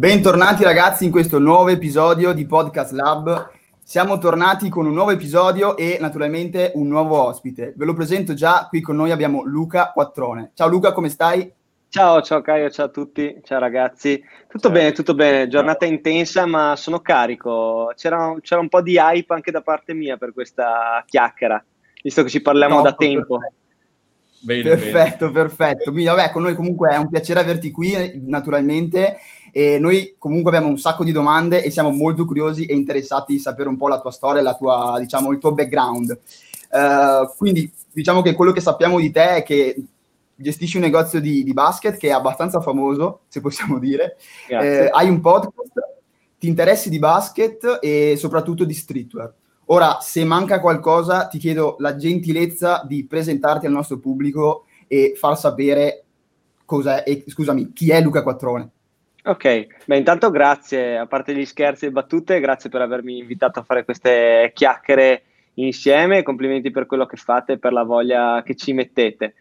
Bentornati ragazzi in questo nuovo episodio di Podcast Lab. Siamo tornati con un nuovo episodio e naturalmente un nuovo ospite. Ve lo presento già, qui con noi abbiamo Luca Quattrone. Ciao Luca, come stai? Ciao, ciao Caio, ciao a tutti, ciao ragazzi. Tutto ciao. bene, tutto bene, giornata ciao. intensa ma sono carico. C'era, c'era, un po' di hype anche da parte mia per questa chiacchiera, visto che ci parliamo no, da tempo. Perfetto. Bene, perfetto, bene. perfetto. Quindi, vabbè, con noi comunque è un piacere averti qui, naturalmente. E noi comunque abbiamo un sacco di domande e siamo molto curiosi e interessati di sapere un po' la tua storia, la tua, diciamo, il tuo background. Uh, quindi diciamo che quello che sappiamo di te è che gestisci un negozio di, di basket che è abbastanza famoso, se possiamo dire. Eh, hai un podcast, ti interessi di basket e soprattutto di streetwear. Ora, se manca qualcosa, ti chiedo la gentilezza di presentarti al nostro pubblico e far sapere cosa è, scusami, chi è Luca Quattrone. Ok, beh intanto grazie, a parte gli scherzi e battute, grazie per avermi invitato a fare queste chiacchiere insieme, complimenti per quello che fate e per la voglia che ci mettete.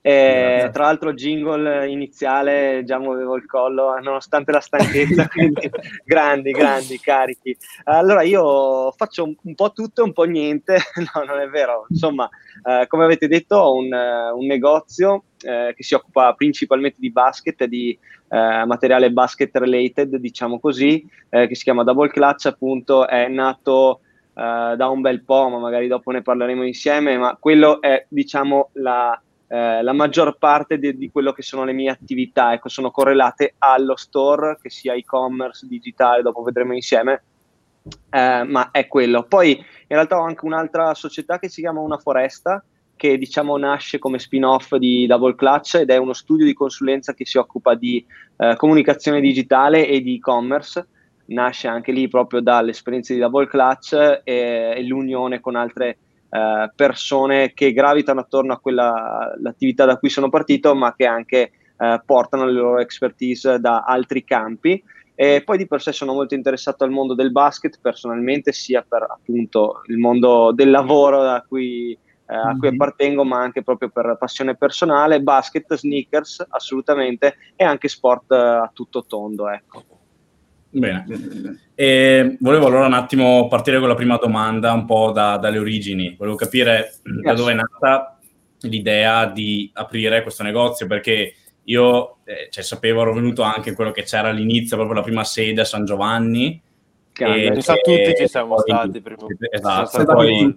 Eh, tra l'altro jingle iniziale già muovevo il collo nonostante la stanchezza, quindi grandi, grandi, carichi. Allora io faccio un, un, po' tutto e un po' niente, no non è vero, insomma eh, come avete detto ho un, un negozio eh, che si occupa principalmente di basket e di eh, materiale basket related, diciamo così, eh, che si chiama Double Clutch, appunto è nato Uh, da un bel po', ma magari dopo ne parleremo insieme, ma quello è diciamo la, eh, la maggior parte di, di, quello che sono le mie attività, ecco, sono correlate allo store, che sia e-commerce, digitale, dopo vedremo insieme, eh, ma è quello. Poi in realtà ho anche un'altra società che si chiama Una Foresta, che diciamo nasce come spin-off di Double Clutch ed è uno studio di consulenza che si occupa di eh, comunicazione digitale e di e-commerce. Nasce anche lì proprio dall'esperienza di Double Clutch e, e l'unione con altre eh, persone che gravitano attorno a quella l'attività da cui sono partito, ma che anche eh, portano le loro expertise da altri campi. E poi di per sé sono molto interessato al mondo del basket personalmente, sia per appunto il mondo del lavoro da cui, eh, a cui mhm. appartengo, ma anche proprio per passione personale, basket, sneakers assolutamente e anche sport eh, a tutto tondo. Ecco. Bene. E volevo allora un attimo partire con la prima domanda, un po' da, dalle origini. Volevo capire yes. da dove è nata l'idea di aprire questo negozio, perché io eh, cioè, sapevo, ero venuto anche quello che c'era all'inizio, proprio la prima sede a San Giovanni. Che, ci sa, tutti ci siamo poi, stati prima. Esatto. Poi...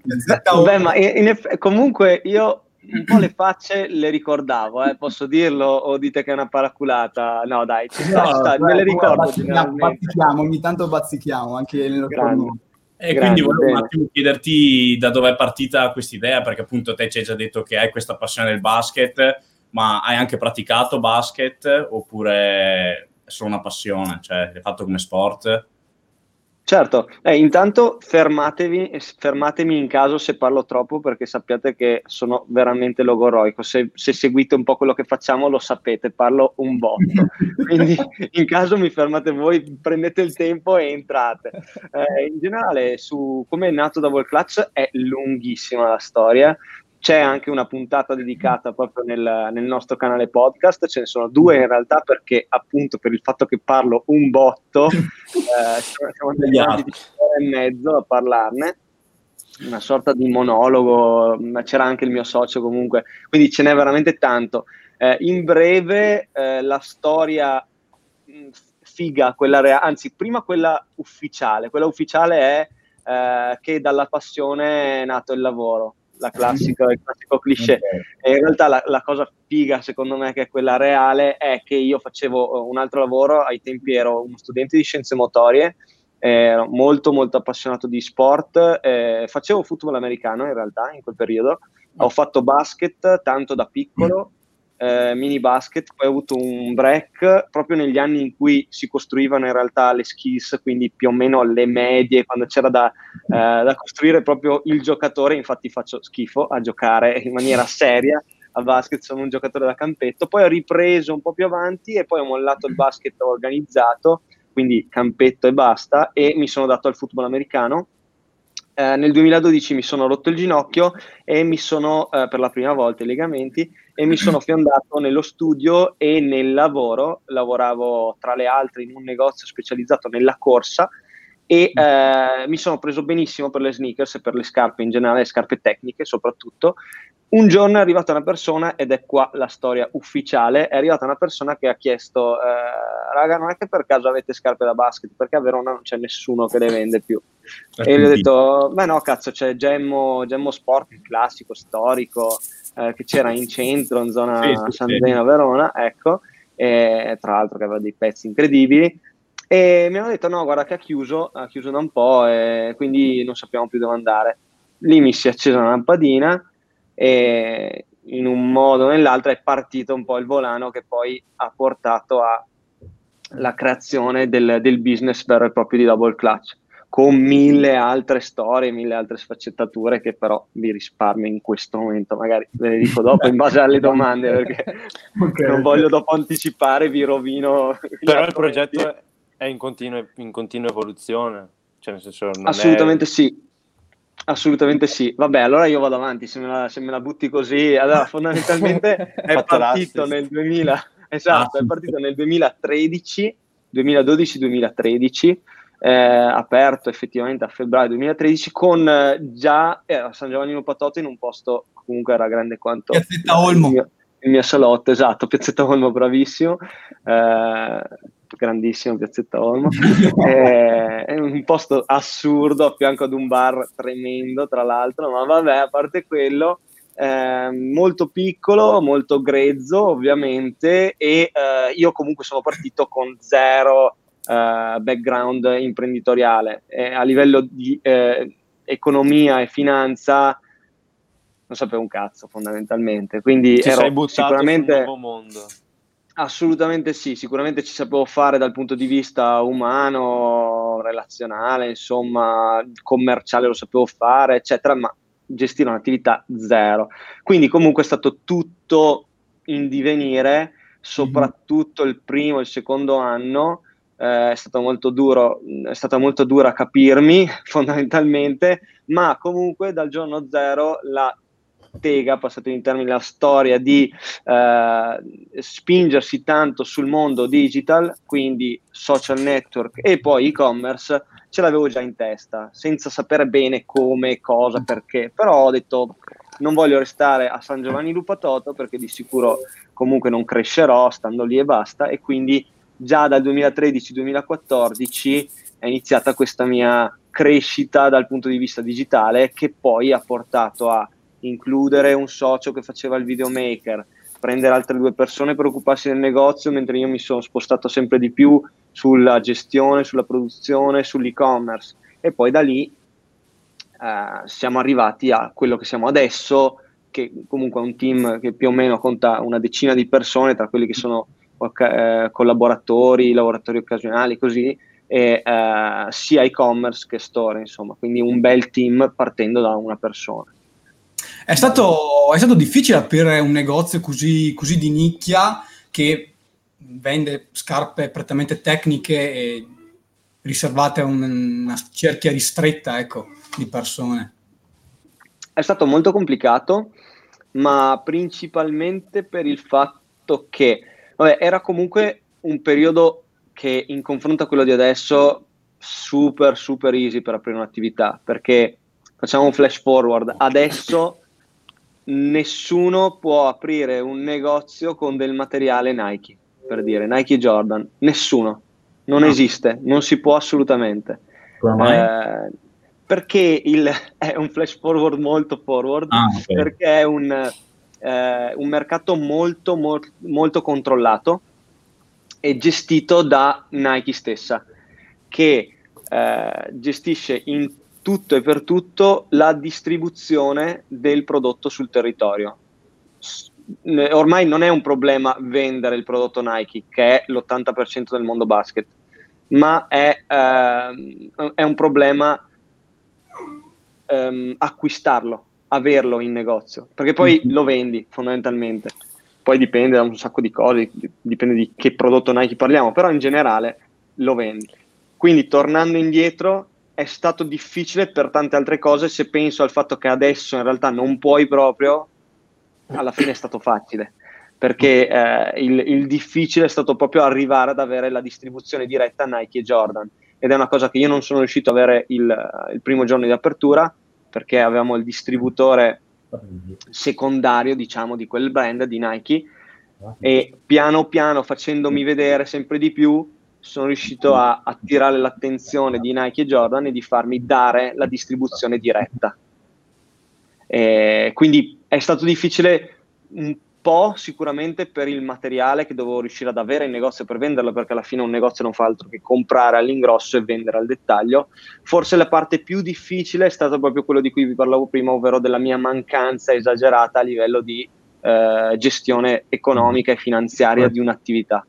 Beh, ma in, in, comunque io un po' le facce le ricordavo, eh, posso dirlo o dite che è una paraculata? No, dai, ci sta, no, ci sta, me le ricordo. Bazzichiamo, bazzichiamo, ogni tanto bazzichiamo anche nel nostro e quindi volevo un attimo chiederti da dove è partita questa idea, perché appunto te ci hai già detto che hai questa passione del basket, ma hai anche praticato basket oppure è solo una passione, cioè l'hai fatto come sport? Certo, eh, intanto fermatevi, fermatemi in caso se parlo troppo perché sappiate che sono veramente logoroico, se, se, seguite un po' quello che facciamo lo sapete, parlo un botto, quindi in caso mi fermate voi, prendete il tempo e entrate. Eh, in generale su come è nato Double Clutch è lunghissima la storia, c'è anche una puntata dedicata proprio nel, nel, nostro canale podcast, ce ne sono due in realtà perché appunto per il fatto che parlo un botto, eh, siamo andati di un'ora e mezzo a parlarne, una sorta di monologo, ma c'era anche il mio socio comunque, quindi ce n'è veramente tanto. Eh, in breve eh, la storia figa, quella reale, anzi prima quella ufficiale, quella ufficiale è eh, che dalla passione è nato il lavoro la classica, il classico cliché. Okay. E in realtà la, la, cosa figa, secondo me, che è quella reale, è che io facevo uh, un altro lavoro, ai tempi ero uno studente di scienze motorie, ero molto molto appassionato di sport, eh, facevo football americano in realtà in quel periodo, ho fatto basket tanto da piccolo, eh, mini basket, poi ho avuto un break proprio negli anni in cui si costruivano in realtà le skills, quindi più o meno alle medie, quando c'era da, eh, da costruire proprio il giocatore, infatti faccio schifo a giocare in maniera seria a basket, sono un giocatore da campetto, poi ho ripreso un po' più avanti e poi ho mollato il basket organizzato, quindi campetto e basta, e mi sono dato al football americano eh, nel 2012 mi sono rotto il ginocchio e mi sono, eh, per la prima volta, i legamenti, e mi sono fiondato nello studio e nel lavoro. Lavoravo tra le altre in un negozio specializzato nella corsa e eh, mi sono preso benissimo per le sneakers e per le scarpe in generale, le scarpe tecniche soprattutto. Un giorno è arrivata una persona, ed è qua la storia ufficiale, è arrivata una persona che ha chiesto, eh, raga, non è che per caso avete scarpe da basket, perché a Verona non c'è nessuno che le vende più. E gli ho detto, beh no, cazzo, c'è Gemmo, Gemmo Sport, il classico, storico, eh, che c'era in centro, in zona sì, sì, San Deno, Verona, ecco, e, tra l'altro che aveva dei pezzi incredibili. E mi hanno detto, no, guarda che ha chiuso, ha chiuso da un po', e quindi non sappiamo più dove andare. Lì mi si è accesa una lampadina, e in un modo o nell'altro è partito un po' il volano che poi ha portato alla creazione del, del business vero e proprio di Double Clutch con mille altre storie, mille altre sfaccettature che però vi risparmio in questo momento, magari ve le dico dopo in base alle domande perché okay. non voglio dopo anticipare, vi rovino. Però il progetto è in continua, in continua evoluzione, cioè nel senso Assolutamente è... sì, Assolutamente sì. Vabbè, allora io vado avanti, se me la, se me la butti così. Allora, fondamentalmente è partito nel 2000, esatto, è partito nel 2013, 2012-2013, eh, aperto effettivamente a febbraio 2013 con eh, già eh, a San Giovanni Patotto in un posto comunque era grande quanto Piazzetta Olmo. Il mio, il mio salotto, esatto, Piazzetta Olmo, bravissimo. Eh, grandissimo Piazzetta Olmo, è, è, un posto assurdo a fianco ad un bar tremendo tra l'altro, ma vabbè, a parte quello, eh, molto piccolo, molto grezzo ovviamente e eh, io comunque sono partito con zero eh, background imprenditoriale, a livello di eh, economia e finanza non sapevo un cazzo fondamentalmente, quindi Ti ero sicuramente... un nuovo mondo Assolutamente sì, sicuramente ci sapevo fare dal punto di vista umano, relazionale, insomma, commerciale lo sapevo fare, eccetera, ma gestire un'attività zero. Quindi comunque è stato tutto in divenire, soprattutto il primo e il secondo anno, eh, è stato molto duro, è stata molto dura capirmi fondamentalmente, ma comunque dal giorno zero la tega, passate in termini, la storia di eh, spingersi tanto sul mondo digital, quindi social network e poi e-commerce, ce l'avevo già in testa, senza sapere bene come, cosa, perché, però ho detto non voglio restare a San Giovanni Lupatoto perché di sicuro comunque non crescerò stando lì e basta e quindi già dal 2013-2014 è iniziata questa mia crescita dal punto di vista digitale che poi ha portato a includere un socio che faceva il videomaker, prendere altre due persone per occuparsi del negozio, mentre io mi sono spostato sempre di più sulla gestione, sulla produzione, sull'e-commerce e poi da lì eh, siamo arrivati a quello che siamo adesso, che comunque è un team che più o meno conta una decina di persone, tra quelli che sono eh, collaboratori, lavoratori occasionali, così, e, eh, sia e-commerce che store, insomma, quindi un bel team partendo da una persona. È stato, è stato difficile aprire un negozio così, così, di nicchia che vende scarpe prettamente tecniche e riservate a un, una cerchia ristretta ecco, di persone. È stato molto complicato, ma principalmente per il fatto che vabbè, era comunque un periodo che in confronto a quello di adesso super super easy per aprire un'attività perché facciamo un flash forward adesso nessuno può aprire un negozio con del materiale Nike, per dire Nike Jordan, nessuno, non no. esiste, non si può assolutamente. Eh, perché il, è un flash forward molto forward, ah, okay. perché è un, eh, un mercato molto, molto, molto controllato e gestito da Nike stessa, che eh, gestisce in tutto e per tutto la distribuzione del prodotto sul territorio. Ormai non è un problema vendere il prodotto Nike, che è l'80% del mondo basket, ma è, eh, è un problema ehm, acquistarlo, averlo in negozio, perché poi mm-hmm. lo vendi fondamentalmente. Poi dipende da un sacco di cose, dipende di che prodotto Nike parliamo, però in generale lo vendi. Quindi tornando indietro, è stato difficile per tante altre cose, se penso al fatto che adesso in realtà non puoi proprio, alla fine è stato facile, perché eh, il, il, difficile è stato proprio arrivare ad avere la distribuzione diretta Nike e Jordan, ed è una cosa che io non sono riuscito ad avere il, il primo giorno di apertura, perché avevamo il distributore secondario, diciamo, di quel brand di Nike, e piano piano facendomi vedere sempre di più sono riuscito a attirare l'attenzione di Nike e Jordan e di farmi dare la distribuzione diretta. E quindi è stato difficile un po' sicuramente per il materiale che dovevo riuscire ad avere in negozio per venderlo, perché alla fine un negozio non fa altro che comprare all'ingrosso e vendere al dettaglio. Forse la parte più difficile è stata proprio quello di cui vi parlavo prima, ovvero della mia mancanza esagerata a livello di eh, gestione economica e finanziaria di un'attività.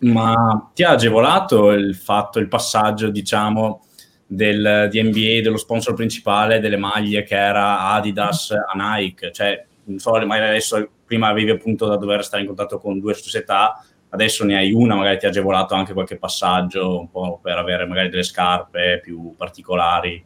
Ma ti ha agevolato il fatto, il passaggio, diciamo, del, di NBA, dello sponsor principale delle maglie che era Adidas a Nike? Cioè, non so, magari adesso prima avevi appunto da dover stare in contatto con due società, adesso ne hai una, magari ti ha agevolato anche qualche passaggio un po' per avere magari delle scarpe più particolari.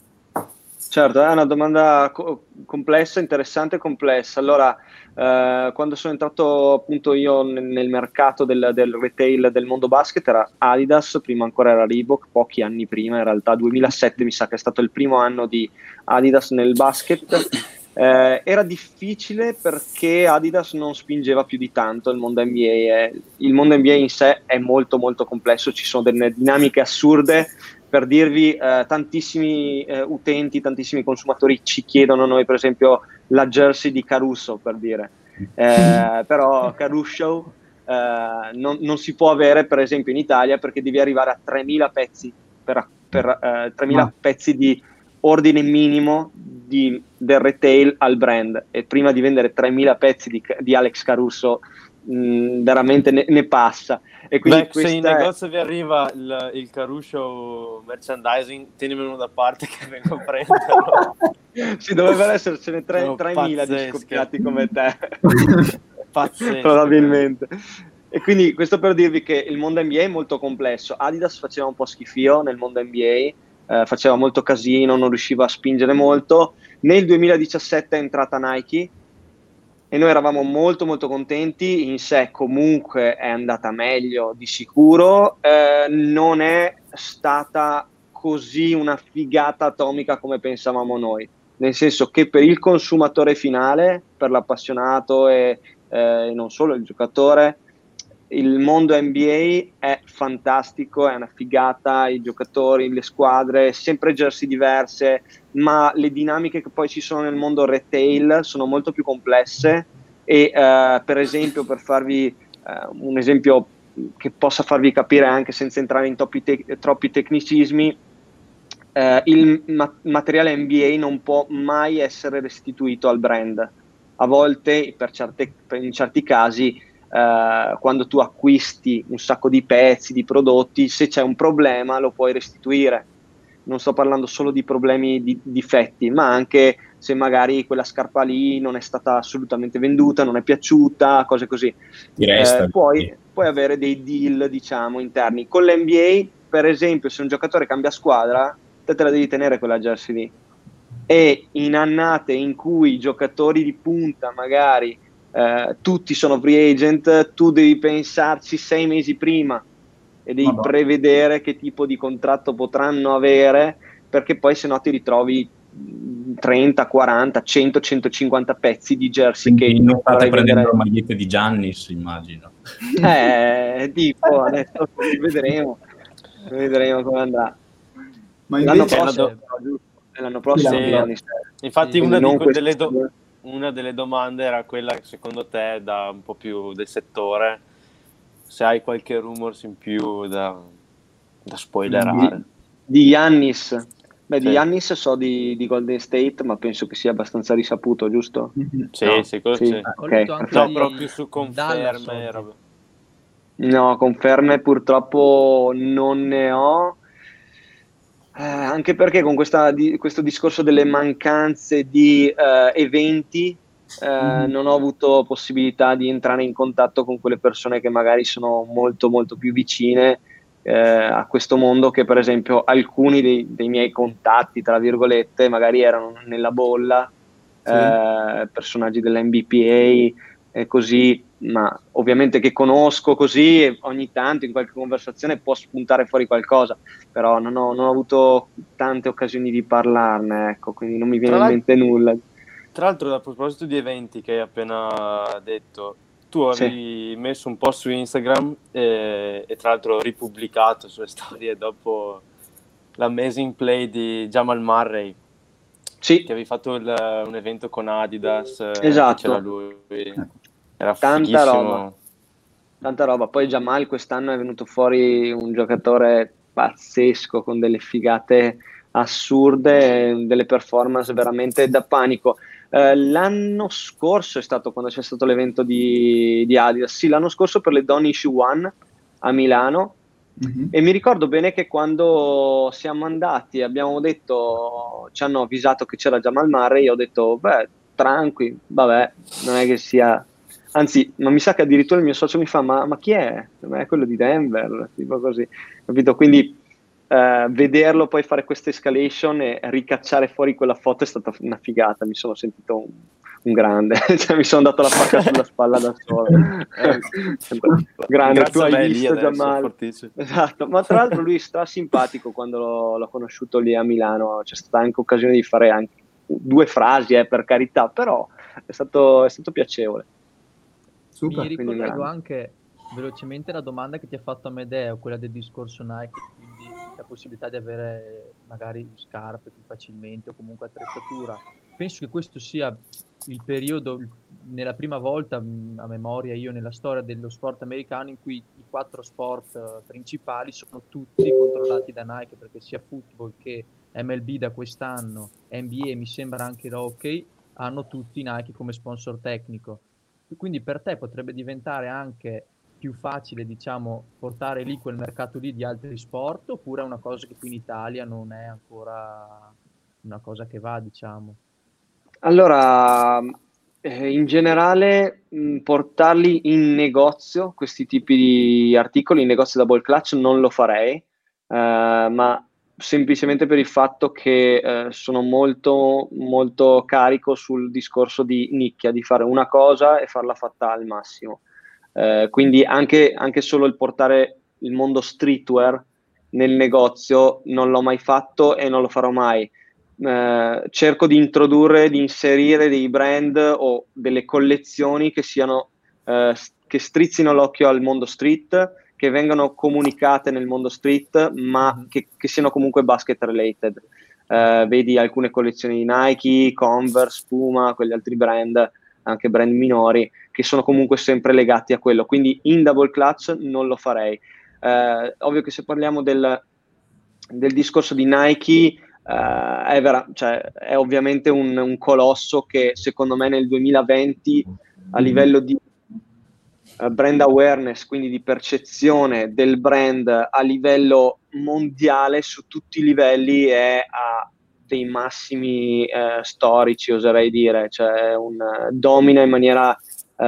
Certo, è una domanda co- complessa, interessante e complessa. Allora, eh, quando sono entrato appunto io nel, nel mercato del, del, retail del mondo basket era Adidas, prima ancora era Reebok, pochi anni prima, in realtà 2007 mi sa che è stato il primo anno di Adidas nel basket. Eh, era difficile perché Adidas non spingeva più di tanto il mondo NBA. È, il mondo NBA in sé è molto molto complesso, ci sono delle dinamiche assurde per dirvi, eh, tantissimi eh, utenti, tantissimi consumatori ci chiedono noi, per esempio, la jersey di Caruso, per dire. Eh, però Caruso eh, non, non, si può avere, per esempio, in Italia perché devi arrivare a 3.000 pezzi, per, per 3.000 eh, pezzi di ordine minimo di, del retail al brand. E prima di vendere 3.000 pezzi di, di Alex Caruso mh, mm, veramente ne, ne, passa. E quindi Beh, se in negozio vi arriva il, il Caruso merchandising, tenimelo da parte che vengo a prenderlo. sì, dovrebbero essercene 3.000 di scoppiati come te. Pazzesco. Probabilmente. E quindi questo per dirvi che il mondo NBA è molto complesso. Adidas faceva un po' schifio nel mondo NBA, eh, faceva molto casino, non riusciva a spingere molto. Nel 2017 è entrata Nike, e noi eravamo molto molto contenti, in sé comunque è andata meglio di sicuro, eh, non è stata così una figata atomica come pensavamo noi, nel senso che per il consumatore finale, per l'appassionato e eh, non solo il giocatore, il mondo NBA è fantastico, è una figata, i giocatori, le squadre, sempre jersey diverse, ma le dinamiche che poi ci sono nel mondo retail sono molto più complesse e uh, per esempio, per farvi uh, un esempio che possa farvi capire anche senza entrare in troppi, te- troppi tecnicismi, uh, il ma- materiale NBA non può mai essere restituito al brand. A volte, per certe, per in certi casi, Uh, quando tu acquisti un sacco di pezzi, di prodotti, se c'è un problema lo puoi restituire. Non sto parlando solo di problemi di difetti, ma anche se magari quella scarpa lì non è stata assolutamente venduta, non è piaciuta, cose così. Eh, puoi, puoi avere dei deal, diciamo, interni. Con l'NBA, per esempio, se un giocatore cambia squadra, te, te la devi tenere quella jersey lì. E in annate in cui i giocatori di punta magari eh, tutti sono free agent, tu devi pensarci sei mesi prima e devi Vabbè. prevedere che tipo di contratto potranno avere perché poi se no ti ritrovi 30, 40, 100, 150 pezzi di jersey Quindi che non state prendendo vedere. magliette di Giannis immagino eh tipo adesso vedremo vedremo come andrà ma l'anno prossimo, do... l'anno prossimo sì. infatti una, delle do... una delle domande era quella che secondo te da un po' più del settore se hai qualche rumors in più da, da spoilerare di, Giannis Beh, sì. di Yannis so di, di, Golden State, ma penso che sia abbastanza risaputo, giusto? Sì, no. sì, sì. sì. Okay. No, però più su conferme. No, conferme purtroppo non ne ho. Eh, anche perché con questa, di, questo discorso delle mancanze di eh, eventi eh, mm-hmm. non ho avuto possibilità di entrare in contatto con quelle persone che magari sono molto molto più vicine eh, a questo mondo che per esempio alcuni dei, dei, miei contatti, tra virgolette, magari erano nella bolla, sì. eh, personaggi dell'NBPA e così, ma ovviamente che conosco così e ogni tanto in qualche conversazione può spuntare fuori qualcosa, però non ho, non ho avuto tante occasioni di parlarne, ecco, quindi non mi viene in mente nulla. Tra l'altro, a proposito di eventi che hai appena detto, tu avevi sì. messo un post su Instagram e, e, tra l'altro ripubblicato sulle storie dopo l'amazing play di Jamal Murray. Sì. Che avevi fatto il, un evento con Adidas. Esatto. C'era lui. Era Tanta fighissimo. roba. Tanta roba. Poi Jamal quest'anno è venuto fuori un giocatore pazzesco con delle figate assurde, delle performance veramente da panico. Eh, l'anno scorso è stato quando c'è stato l'evento di, di Adidas, sì, l'anno scorso per le Donny Issue One a Milano. Mm-hmm. E mi ricordo bene che quando siamo andati abbiamo detto, ci hanno avvisato che c'era Jamal Murray, io ho detto, beh, tranqui, vabbè, non è che sia... Anzi, ma mi sa che addirittura il mio socio mi fa, ma, ma chi è? Ma è quello di Denver, tipo così, capito? Quindi Uh, vederlo poi fare questa escalation e ricacciare fuori quella foto è stata una figata. Mi sono sentito un, un grande, cioè, mi sono dato la pacca sulla spalla da solo. Eh, grande, Grazie tu hai visto Jamal. Esatto, ma tra l'altro lui è stra simpatico quando l'ho, l'ho, conosciuto lì a Milano. C'è stata anche occasione di fare anche due frasi, eh, per carità, però è stato, è stato piacevole. Super, Mi ricollego anche velocemente la domanda che ti ha fatto Amedeo, quella del discorso Nike la possibilità di avere magari scarpe più facilmente o comunque attrezzatura. Penso che questo sia il periodo, nella prima volta a memoria io nella storia dello sport americano in cui i quattro sport uh, principali sono tutti controllati da Nike perché sia football che MLB da quest'anno, NBA mi sembra anche l'hockey, hanno tutti Nike come sponsor tecnico. Quindi per te potrebbe diventare anche più facile, diciamo, portare lì quel mercato lì di altri sport oppure è una cosa che qui in Italia non è ancora una cosa che va, diciamo? Allora, eh, in generale, mh, portarli in negozio, questi tipi di articoli, in negozio da ball clutch, non lo farei, eh, ma semplicemente per il fatto che eh, sono molto, molto carico sul discorso di nicchia, di fare una cosa e farla fatta al massimo. Eh, quindi anche, anche, solo il portare il mondo streetwear nel negozio non l'ho mai fatto e non lo farò mai. Eh, cerco di introdurre, di inserire dei brand o delle collezioni che siano eh, che strizzino l'occhio al mondo street, che vengano comunicate nel mondo street, ma mm-hmm. che, che siano comunque basket related. Eh, vedi alcune collezioni di Nike, Converse, Puma, quegli altri brand anche brand minori, che sono comunque sempre legati a quello. Quindi in double clutch non lo farei. Eh, ovvio che se parliamo del, del discorso di Nike, Uh, è, vera, cioè, è, ovviamente un, un, colosso che secondo me nel 2020 a livello di uh, brand awareness, quindi di percezione del brand a livello mondiale su tutti i livelli è a dei massimi eh, storici, oserei dire, cioè un, domina in maniera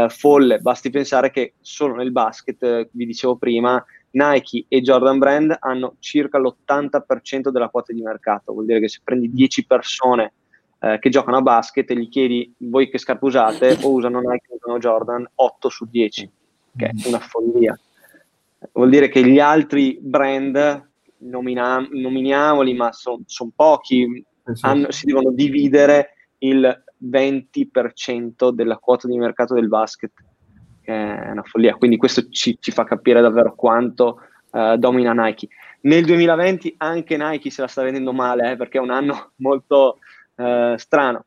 folle. Basti pensare che solo nel basket, vi dicevo prima, Nike e Jordan Brand hanno circa l'80% della quota di mercato, vuol dire che se prendi 10 persone eh, che giocano a basket e gli chiedi voi che scarpe usate? O usano Nike o usano Jordan, 8 su 10, che è una follia. Vuol dire che gli altri brand nomina- nominiamoli, ma sono son pochi, hanno, si devono dividere il 20% della quota di mercato del basket, è una follia. Quindi questo ci, ci fa capire davvero quanto uh, domina Nike. Nel 2020 anche Nike se la sta vedendo male, eh, perché è un anno molto uh, strano,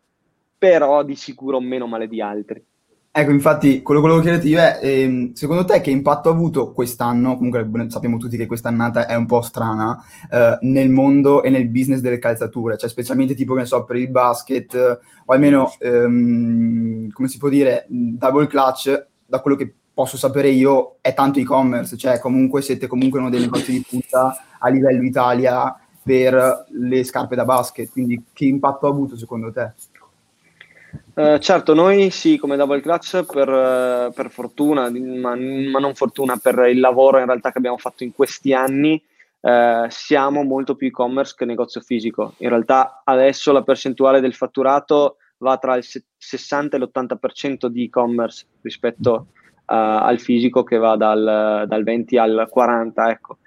però di sicuro meno male di altri. Ecco, infatti, quello che volevo chiederti io è, ehm, secondo te che impatto ha avuto quest'anno, comunque sappiamo tutti che quest'annata è un po' strana, eh, nel mondo e nel business delle calzature, cioè specialmente tipo, che ne so, per il basket, o almeno, ehm, come si può dire, double clutch, da quello che posso sapere io, è tanto e-commerce, cioè comunque siete comunque uno dei negozi di punta a livello Italia per le scarpe da basket, quindi che impatto ha avuto secondo te? Uh, certo, noi sì, come Double Clutch, per, per fortuna, ma, ma, non fortuna, per il lavoro in realtà che abbiamo fatto in questi anni, uh, siamo molto più e-commerce che negozio fisico. In realtà adesso la percentuale del fatturato va tra il 60 e l'80% di e-commerce rispetto al fisico che va dal, dal 20 al 40, ecco.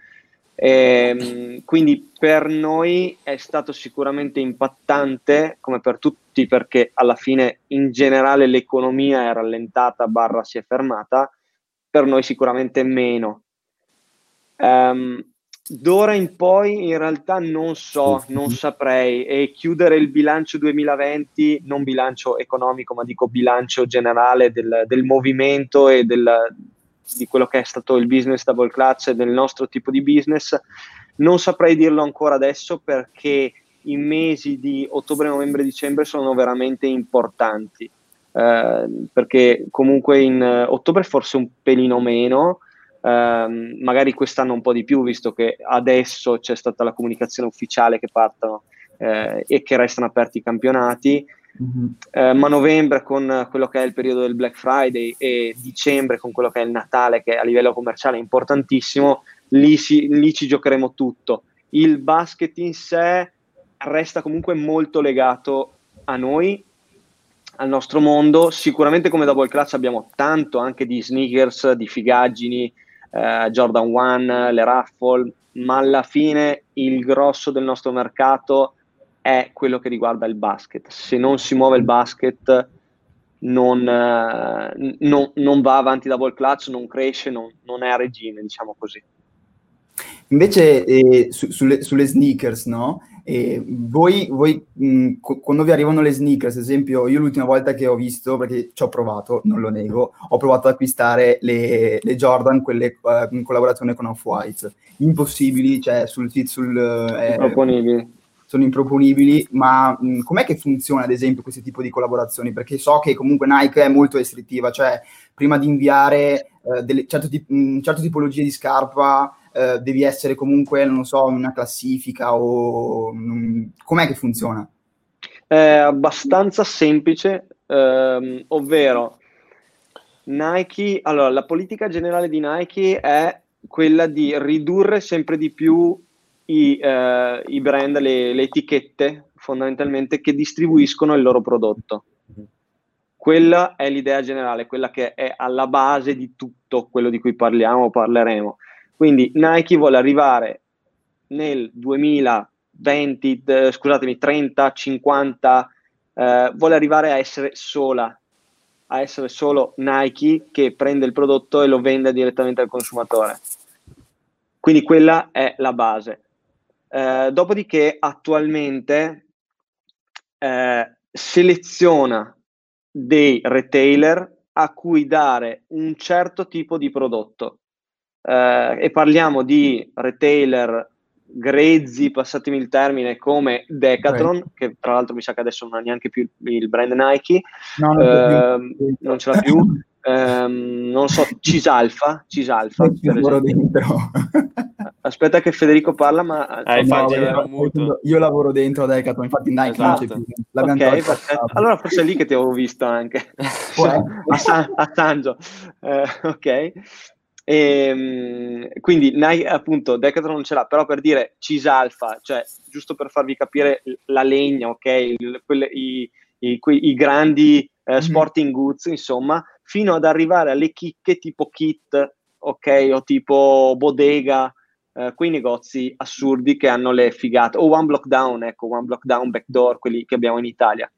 E, ehm, quindi per noi è stato sicuramente impattante, come per tutti, perché alla fine in generale l'economia è rallentata, barra si è fermata, per noi sicuramente meno. Um, d'ora in poi in realtà non so, non saprei e chiudere il bilancio 2020, non bilancio economico, ma dico bilancio generale del, del movimento e del, di quello che è stato il business double clutch e del nostro tipo di business. Non saprei dirlo ancora adesso perché i mesi di ottobre, novembre, dicembre sono veramente importanti. Eh, perché comunque in uh, ottobre forse un pelino meno, eh, magari quest'anno un po' di più, visto che adesso c'è stata la comunicazione ufficiale che partono eh, e che restano aperti i campionati. Mm-hmm. Eh, ma novembre con quello che è il periodo del Black Friday e dicembre con quello che è il Natale, che a livello commerciale è importantissimo, lì, si, lì ci giocheremo tutto. Il basket in sé resta comunque molto legato a noi, al nostro mondo. Sicuramente come Double Clutch abbiamo tanto anche di sneakers, di figaggini, eh, Jordan 1, le raffle, ma alla fine il grosso del nostro mercato è quello che riguarda il basket. Se non si muove il basket, non, eh, non, non va avanti double clutch, non cresce, non, non, è a regime, diciamo così. Invece eh, su, sulle, sulle, sneakers, no? Eh, voi, voi mh, quando vi arrivano le sneakers, ad esempio, io l'ultima volta che ho visto, perché ci ho provato, non lo nego, ho provato ad acquistare le, le Jordan, quelle uh, in collaborazione con Off-White. Impossibili, cioè sul... sul eh, Improponibili sono improponibili, ma mh, com'è che funziona ad esempio questo tipo di collaborazioni? Perché so che comunque Nike è molto restrittiva, cioè prima di inviare eh, delle certo tip- mh, certe tipologie di scarpa eh, devi essere comunque, non so, in una classifica o com'è che funziona? È abbastanza semplice, ehm, ovvero Nike, allora la politica generale di Nike è quella di ridurre sempre di più i, eh, i brand, le, le, etichette fondamentalmente che distribuiscono il loro prodotto. Quella è l'idea generale, quella che è alla base di tutto quello di cui parliamo parleremo. Quindi Nike vuole arrivare nel 2020, eh, scusatemi, 30, 50, eh, vuole arrivare a essere sola, a essere solo Nike che prende il prodotto e lo vende direttamente al consumatore. Quindi quella è la base. Eh, dopodiché attualmente eh, seleziona dei retailer a cui dare un certo tipo di prodotto. Eh, e parliamo di retailer grezzi, passatemi il termine, come Decathlon, okay. che tra l'altro mi sa che adesso non ha neanche più il brand Nike, no, non, ehm, non ce l'ha più. Um, non so, Cisalfa, Cisalfa lavoro dentro. Aspetta che Federico parla, ma ah, no, io, io, lavoro dentro Decathlon, infatti Nike esatto. non c'è più. Okay, allora forse è lì che ti avevo visto anche a, San, a Sangio. Uh, ok. E, ehm, quindi Nike, appunto Decathlon non ce l'ha, però per dire Cisalfa, cioè giusto per farvi capire la legna, ok? Il, quelle, i, i, i, grandi eh, mhm. sporting goods, insomma, fino ad arrivare alle chicche tipo kit, ok, o tipo bodega, eh, quei negozi assurdi che hanno le figate, o one block down, ecco, one block down, backdoor, quelli che abbiamo in Italia.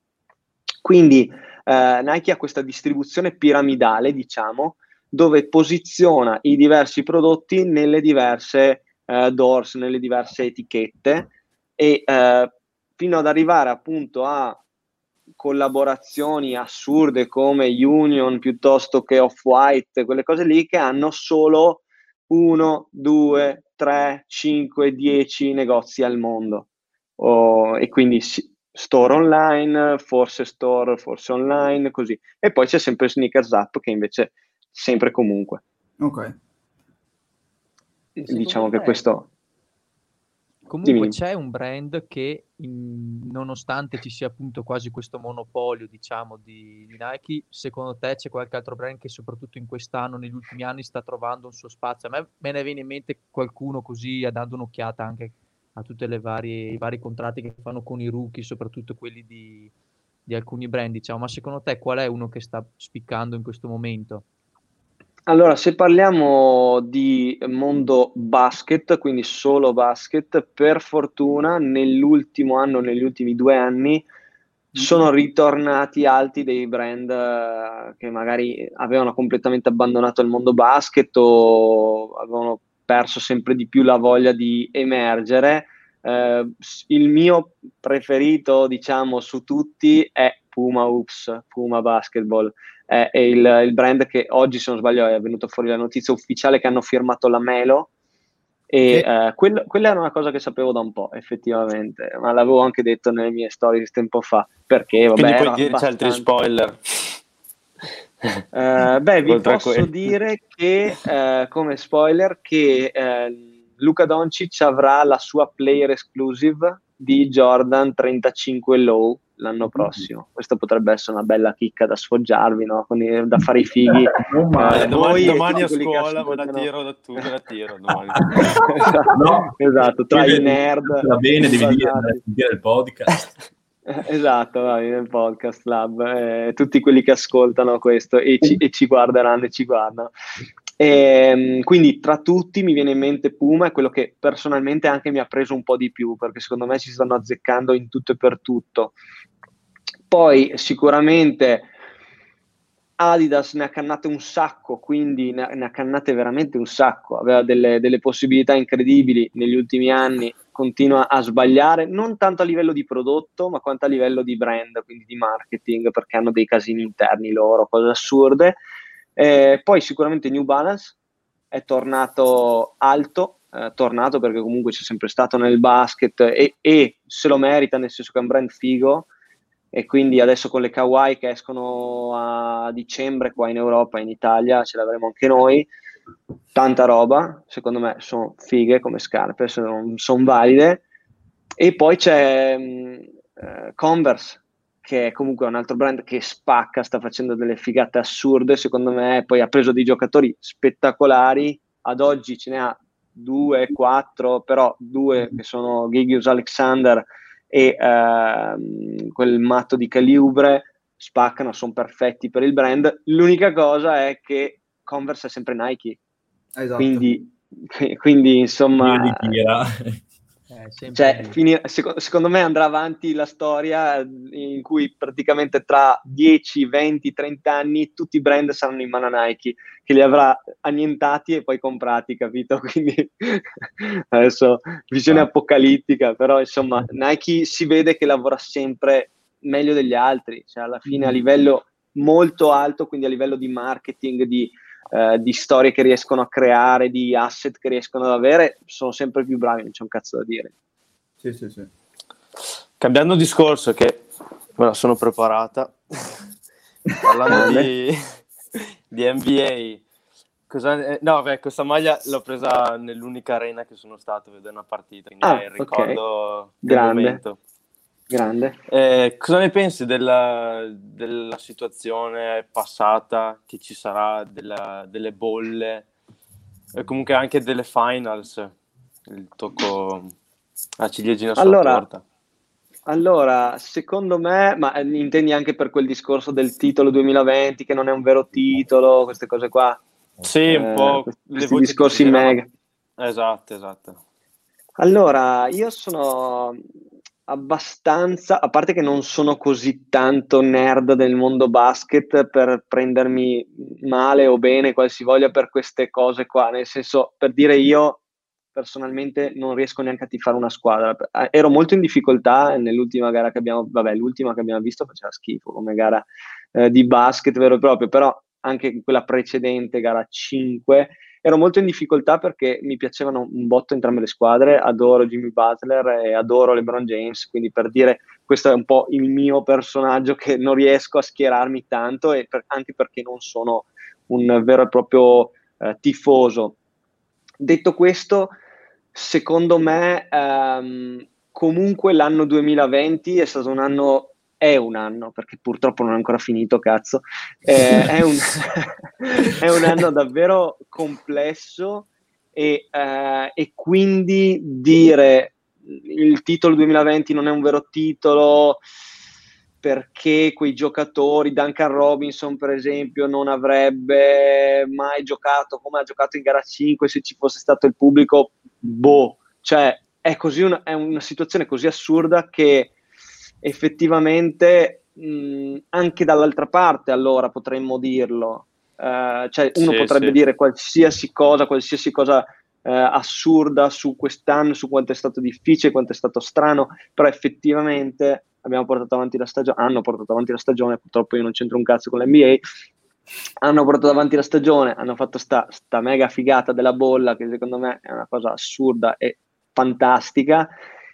Quindi eh, Nike ha questa distribuzione piramidale, diciamo, dove posiziona i diversi prodotti nelle diverse eh, doors, nelle diverse etichette e eh, fino ad arrivare appunto a collaborazioni assurde come Union piuttosto che Off-White, quelle cose lì che hanno solo 1, 2, 3, 5, 10 negozi al mondo. Oh, e quindi store online, forse store, forse online, così. E poi c'è sempre Sneakers Up che invece sempre comunque. Ok. Diciamo che questo... comunque Dimmi. c'è un brand che, in, nonostante ci sia appunto quasi questo monopolio, diciamo, di, di, Nike, secondo te c'è qualche altro brand che soprattutto in quest'anno, negli ultimi anni, sta trovando un suo spazio? A me, me ne viene in mente qualcuno così, dando un'occhiata anche a tutti i vari contratti che fanno con i rookie, soprattutto quelli di, di alcuni brand, diciamo. Ma secondo te qual è uno che sta spiccando in questo momento? Allora, se parliamo di mondo basket, quindi solo basket, per fortuna nell'ultimo anno, negli ultimi due anni, sono ritornati alti dei brand eh, che magari avevano completamente abbandonato il mondo basket o avevano perso sempre di più la voglia di emergere. Eh, il mio preferito, diciamo, su tutti è Puma Oops, Puma Basketball è, è il, il, brand che oggi, se non sbaglio, è venuta fuori la notizia ufficiale che hanno firmato la Melo. E eh, quella, quella era una cosa che sapevo da un po', effettivamente, ma l'avevo anche detto nelle mie storie tempo fa. Perché, vabbè, Quindi puoi dirci altri spoiler. Uh, beh, vi posso dire che, uh, come spoiler, che uh, Luca Doncic avrà la sua player exclusive di Jordan 35 Low l'anno prossimo. Questa potrebbe essere una bella chicca da sfoggiarvi, no? I, da fare i fighi. eh, domani, domani a scuola me la tiro da tu, me la tiro domani. no, esatto, tra i nerd. Va bene, devi dire, dire il podcast. Esatto, vai, nel podcast lab, eh, tutti quelli che ascoltano questo e ci, e ci guarderanno e ci guardano. E, ehm, quindi tra tutti mi viene in mente Puma, è quello che personalmente anche mi ha preso un po' di più, perché secondo me si stanno azzeccando in tutto e per tutto. Poi sicuramente Adidas ne ha cannate un sacco, quindi ne ha, ne ha cannate veramente un sacco, aveva delle, delle, possibilità incredibili negli ultimi anni, continua a sbagliare, non tanto a livello di prodotto, ma quanto a livello di brand, quindi di marketing, perché hanno dei casini interni loro, cose assurde. Eh, poi sicuramente New Balance è tornato alto, eh, tornato perché comunque c'è sempre stato nel basket e, e, se lo merita, nel senso che è un brand figo. E quindi adesso con le Kawaii che escono a dicembre qua in Europa in Italia ce l'avremo anche noi, tanta roba, secondo me sono fighe come scarpe, sono, sono valide. E poi c'è uh, Converse che è comunque un altro brand che spacca, sta facendo delle figate assurde, secondo me, poi ha preso dei giocatori spettacolari, ad oggi ce ne ha due, quattro, però due che sono Gigius Alexander e uh, quel matto di Caliubre, spaccano, sono perfetti per il brand. L'unica cosa è che Converse è sempre Nike, esatto. quindi, quindi insomma... Eh, cioè, finire, secondo, secondo me andrà avanti la storia in cui praticamente tra 10, 20, 30 anni tutti i brand saranno in mano a Nike, che li avrà annientati e poi comprati, capito? Quindi adesso visione ah. apocalittica, però insomma Nike si vede che lavora sempre meglio degli altri, cioè alla fine a mm. livello molto alto, quindi a livello di marketing, di eh, di storie che riescono a creare, di asset che riescono ad avere, sono sempre più bravi, non c'è un cazzo da dire. Sì, sì, sì. Cambiando discorso, che me la sono preparata, parlando di, di NBA, cosa, eh, no, beh, questa maglia l'ho presa nell'unica arena che sono stato a vedere una partita, quindi ah, ricordo okay. del Grande. momento. Grande. Eh, cosa ne pensi della, della, situazione passata che ci sarà, della, delle bolle e comunque anche delle finals? Il tocco a ciliegina sulla allora, torta. Allora, secondo me, ma intendi anche per quel discorso del titolo 2020 che non è un vero titolo, queste cose qua? Sì, un eh, po'. Questi, questi discorsi mega. Esatto, esatto. Allora, io sono abbastanza, a parte che non sono così tanto nerd del mondo basket per prendermi male o bene, qualsivoglia per queste cose qua, nel senso, per dire io personalmente non riesco neanche a tifare una squadra. Ero molto in difficoltà nell'ultima gara che abbiamo, vabbè, l'ultima che abbiamo visto faceva schifo come gara eh, di basket vero e proprio, però anche quella precedente, gara 5, ero molto in difficoltà perché mi piacevano un botto entrambe le squadre, adoro Jimmy Butler e adoro LeBron James, quindi per dire questo è un po' il mio personaggio che non riesco a schierarmi tanto e per, anche perché non sono un vero e proprio eh, tifoso. Detto questo, secondo me ehm, comunque l'anno 2020 è stato un anno è un anno, perché purtroppo non è ancora finito, cazzo, eh, è, un, è, un, anno davvero complesso e, eh, e, quindi dire il titolo 2020 non è un vero titolo perché quei giocatori, Duncan Robinson per esempio, non avrebbe mai giocato come ha giocato in gara 5 se ci fosse stato il pubblico, boh, cioè è, così una, è una situazione così assurda che effettivamente mh, anche dall'altra parte allora potremmo dirlo. Uh, cioè uno sì, potrebbe sì. dire qualsiasi cosa, qualsiasi cosa uh, assurda su quest'anno, su quanto è stato difficile, quanto è stato strano, però effettivamente abbiamo portato avanti la stagione, hanno portato avanti la stagione, purtroppo io non c'entro un cazzo con l'NBA, hanno portato avanti la stagione, hanno fatto sta, sta mega figata della bolla che secondo me è una cosa assurda e fantastica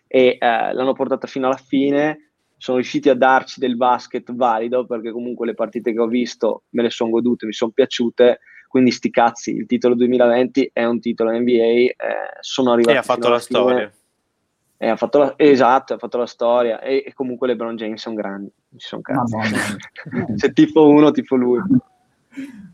e eh, l'hanno portata fino alla fine sono riusciti a darci del basket valido perché comunque le partite che ho visto me le sono godute, mi sono piaciute, quindi sti cazzi, il titolo 2020 è un titolo NBA, eh, sono arrivato e ha fatto la fine, storia. E ha fatto la, esatto, ha fatto la storia e, e comunque LeBron James sono grandi, ci sono cazzi. Se tifo uno, tifo lui.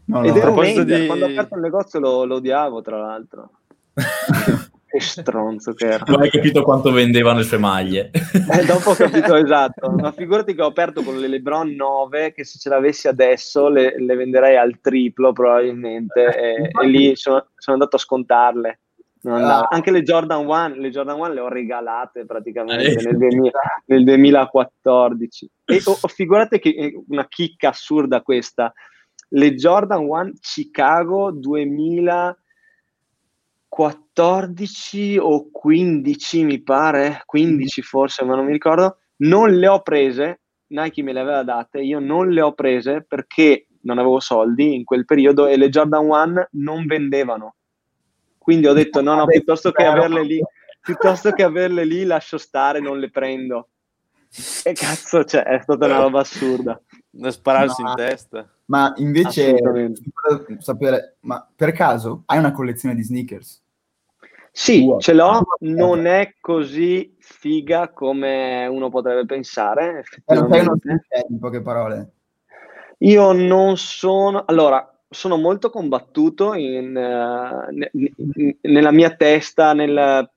No, no. Ed era un di... quando ho aperto il negozio lo, lo odiavo tra l'altro. che stronzo che era. Non hai capito quanto vendevano le sue maglie. Eh, dopo ho capito esatto. Ma figurati che ho aperto con le LeBron 9 che se ce l'avessi adesso le, le venderei al triplo probabilmente e, e lì sono, sono, andato a scontarle. Ah. Anche le Jordan 1, le Jordan 1 le ho regalate praticamente nel, 2000, nel 2014. E oh, figurate che eh, una chicca assurda questa. Le Jordan 1 Chicago 2000 14 o 15 mi pare, 15 forse, ma non mi ricordo, non le ho prese, Nike me le aveva date, io non le ho prese perché non avevo soldi in quel periodo e le Jordan 1 non vendevano. Quindi ho detto no, no, piuttosto che averle lì, piuttosto che averle lì lascio stare, non le prendo. E cazzo, cioè, è stata una roba assurda. Da spararsi ma, in testa. Ma invece, sapere, ma per caso hai una collezione di sneakers? Sì, ce l'ho, non è così figa come uno potrebbe pensare. Non sei uno in poche parole. Io non sono... Allora, sono molto combattuto in, uh, nella mia testa nel,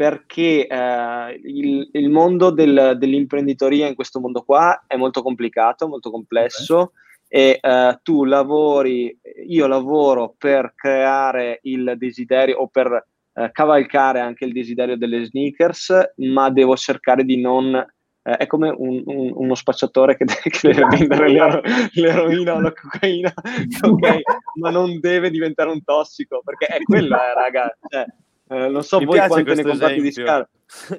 perché uh, il, il, mondo del, dell'imprenditoria in questo mondo qua è molto complicato, molto complesso okay. e uh, tu lavori, io lavoro per creare il desiderio o per eh, cavalcare anche il desiderio delle sneakers, ma devo cercare di non eh, è come un, un, uno spacciatore che deve, vendere l'ero, l'eroina o la cocaina, okay, ma non deve diventare un tossico, perché è quello, eh, raga. Cioè, eh, non so Mi voi quante ne comprate di scarpe,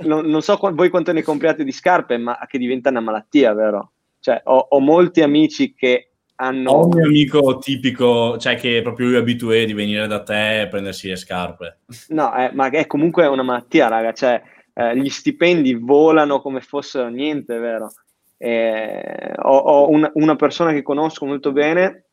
non, non so qu- voi quante ne compriate di scarpe, ma che diventa una malattia, vero? Cioè, ho, ho molti amici che hanno... Ho un mio amico tipico, cioè che proprio lui è abitué di venire da te e prendersi le scarpe. No, eh, ma è comunque una malattia, raga, cioè eh, gli stipendi volano come fossero niente, vero? Eh, ho, ho un, una persona che conosco molto bene,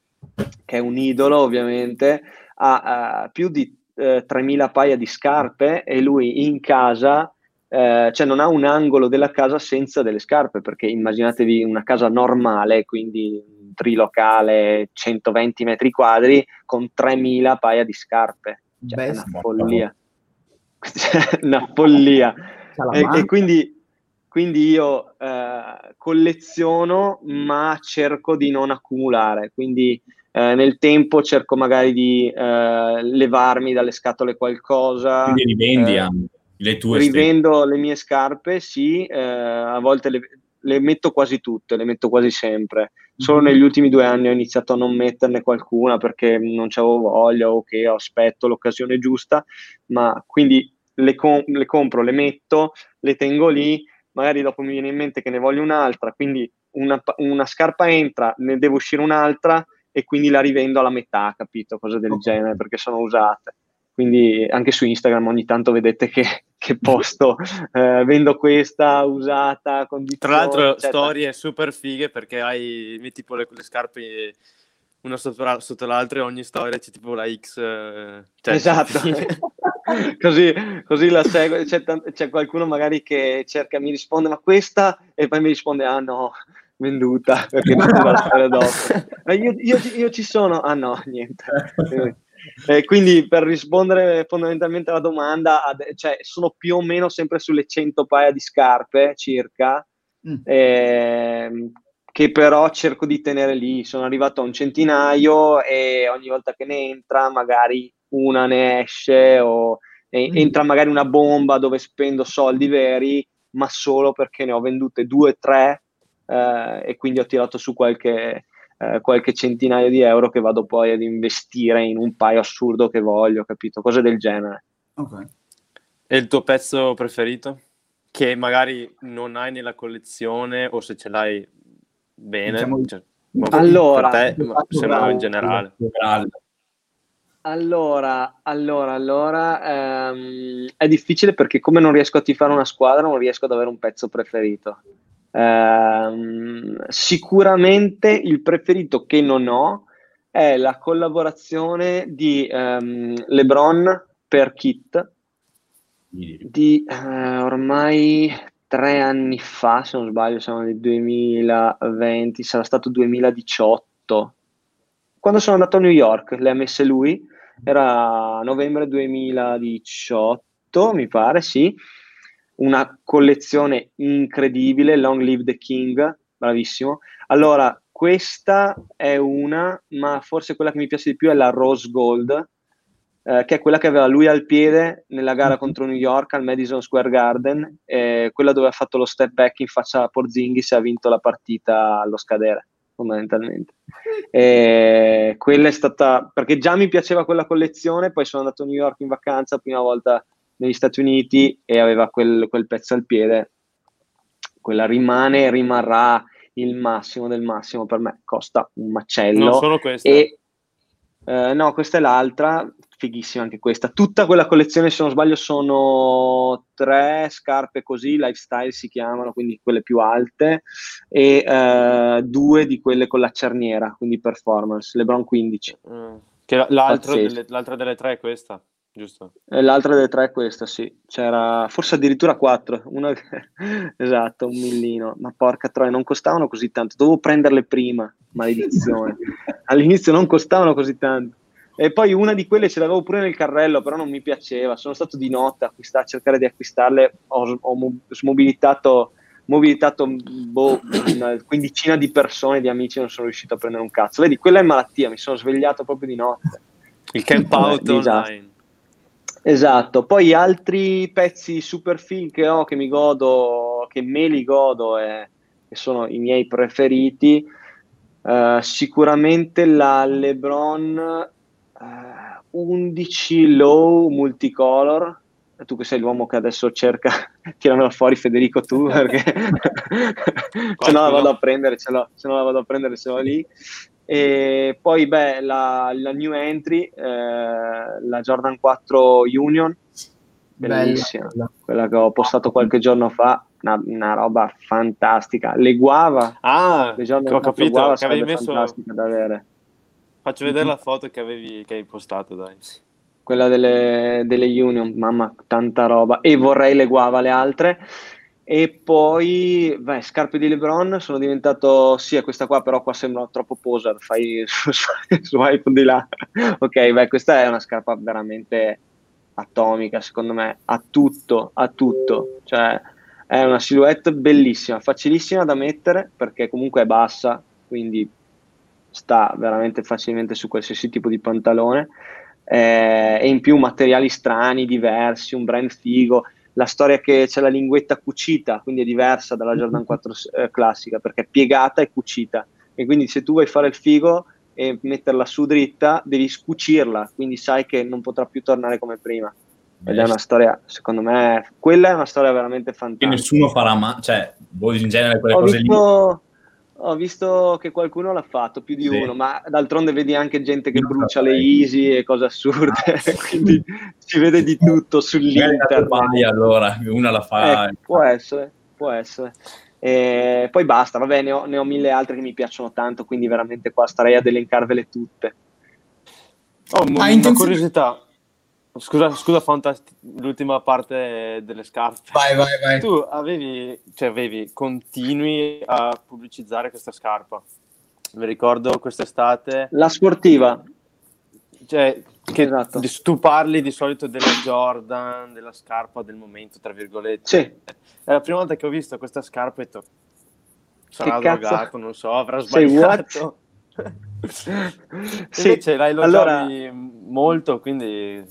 che è un idolo ovviamente, ha uh, più di eh, 3.000 paia di scarpe e lui in casa... Eh, cioè non ha un angolo della casa senza delle scarpe, perché immaginatevi una casa normale, quindi trilocale 120 metri quadri con 3.000 paia di scarpe. Cioè, Beh, una follia. una follia. E, e, quindi, quindi io eh, colleziono, ma cerco di non accumulare. Quindi eh, nel tempo cerco magari di eh, levarmi dalle scatole qualcosa. Quindi rivendi eh, le tue Rivendo stesse. le mie scarpe, sì, eh, a volte le, le metto quasi tutte, le metto quasi sempre. Solo negli ultimi due anni ho iniziato a non metterne qualcuna perché non c'avevo voglia o che aspetto l'occasione giusta, ma quindi le, com- le compro, le metto, le tengo lì, magari dopo mi viene in mente che ne voglio un'altra, quindi una, una scarpa entra, ne deve uscire un'altra e quindi la rivendo alla metà, capito? Cose del okay. genere perché sono usate. Quindi anche su Instagram ogni tanto vedete che, che posto, eh, vendo questa usata. Tra l'altro eccetera. storie super fighe perché hai, metti tipo le, le scarpe una sotto, sotto, l'altra e ogni storia c'è tipo la X. Eh, cioè, esatto. così, così la seguo. C'è, t- c'è, qualcuno magari che cerca, mi risponde, ma questa, e poi mi risponde, ah no, venduta, perché non la storia dopo. Io, io, io, ci sono, ah no, niente. Eh, quindi per rispondere fondamentalmente alla domanda, cioè, sono più o meno sempre sulle 100 paia di scarpe circa, mm. eh, che però cerco di tenere lì. Sono arrivato a un centinaio e ogni volta che ne entra magari una ne esce o mm. entra magari una bomba dove spendo soldi veri, ma solo perché ne ho vendute due o tre eh, e quindi ho tirato su qualche, eh, qualche centinaio di euro che vado poi ad investire in un paio assurdo che voglio, capito? Cose del genere. Ok. E il tuo pezzo preferito? Che magari non hai nella collezione o se ce l'hai bene? Diciamo, cioè, allora, te, sembra in generale. Allora, allora, allora, ehm, è difficile perché come non riesco a tifare una squadra, non riesco ad avere un pezzo preferito. Ehm, sicuramente il preferito che non ho è la collaborazione di ehm, LeBron per Kit di eh, ormai tre anni fa, se non sbaglio, siamo nel 2020, sarà stato 2018. Quando sono andato a New York, le ha messe lui, era novembre 2018, mi pare, sì una collezione incredibile, Long Live the King, bravissimo. Allora, questa è una, ma forse quella che mi piace di più è la Rose Gold, eh, che è quella che aveva lui al piede nella gara mm-hmm. contro New York al Madison Square Garden, eh, quella dove ha fatto lo step back in faccia a Porzingis e ha vinto la partita allo scadere fondamentalmente. E quella è stata perché già mi piaceva quella collezione, poi sono andato a New York in vacanza, prima volta negli Stati Uniti e aveva quel, quel pezzo al piede, quella rimane e rimarrà il massimo del massimo per me, costa un macello. Non solo questa. E, eh, no, questa è l'altra, fighissima anche questa. Tutta quella collezione, se non sbaglio, sono tre scarpe così, lifestyle si chiamano, quindi quelle più alte, e eh, due di quelle con la cerniera, quindi performance, LeBron 15. Mm. Che l'altra delle, l'altra delle tre è questa giusto? E l'altra delle tre è questa, sì. C'era forse addirittura quattro. Una... esatto, un millino. Ma porca troia, non costavano così tanto. Dovevo prenderle prima, maledizione. All'inizio non costavano così tanto. E poi una di quelle ce l'avevo pure nel carrello, però non mi piaceva. Sono stato di notte a, acquistare, a cercare di acquistarle. Ho, ho smobilitato, mobilitato boh, una quindicina di persone, di amici, non sono riuscito a prendere un cazzo. Vedi, quella è malattia, mi sono svegliato proprio di notte. Il camp out online. Esatto, poi altri pezzi super film che ho, che mi godo, che me li godo e che sono i miei preferiti, uh, sicuramente la LeBron uh, eh, 11 Low Multicolor, tu che sei l'uomo che adesso cerca, tiramela fuori Federico tu perché se no la vado a prendere, se no la vado a prendere se l'ho lì. E poi, beh, la, la new entry, eh, la Jordan 4 Union, bellissima, Bella. quella che ho postato qualche giorno fa, una, una roba fantastica. Le guava, ah, le Jordan ho capito, guava che avevi messo... fantastica da avere. Faccio vedere mm-hmm. la foto che, avevi, che hai postato, dai. Quella delle, delle Union, mamma, tanta roba. E vorrei le guava le altre. E poi, beh, scarpe di LeBron sono diventato, sì, questa qua, però qua sembra troppo poser, fai iPhone di là. ok, beh, questa è una scarpa veramente atomica, secondo me, ha tutto, ha tutto. Cioè, è una silhouette bellissima, facilissima da mettere, perché comunque è bassa, quindi sta veramente facilmente su qualsiasi tipo di pantalone. Eh, e in più materiali strani, diversi, un brand figo la storia che c'è la linguetta cucita, quindi è diversa dalla Jordan 4 eh, classica perché è piegata e cucita. E quindi se tu vuoi fare il figo e metterla su dritta, devi scucirla, quindi sai che non potrà più tornare come prima. Ed è una storia, secondo me, quella è una storia veramente fantastica. Che nessuno farà mai, cioè, voi in genere quelle Ho cose visto... ho visto che qualcuno l'ha fatto, più di sì. uno, ma d'altronde vedi anche gente che brucia le easy e cose assurde, ah, quindi si vede di tutto sull'internet. allora, una la fa. Eh, può essere, può essere. E poi basta, vabbè, ne ho, ne ho, mille altre che mi piacciono tanto, quindi veramente qua starei ad elencarvele tutte. Oh, una intenzione... curiosità. Scusa, scusa Fantast- l'ultima parte delle scarpe. Vai, vai, vai. Tu avevi, cioè avevi, continui a pubblicizzare questa scarpa. Mi ricordo quest'estate. La sportiva. Cioè, che esatto. tu parli di solito della Jordan, della scarpa del momento, tra virgolette. Sì. È la prima volta che ho visto questa scarpa e ho detto, sarà che drogato, cazzo? non so, avrà sbagliato. sì, Invece l'hai allora... molto, quindi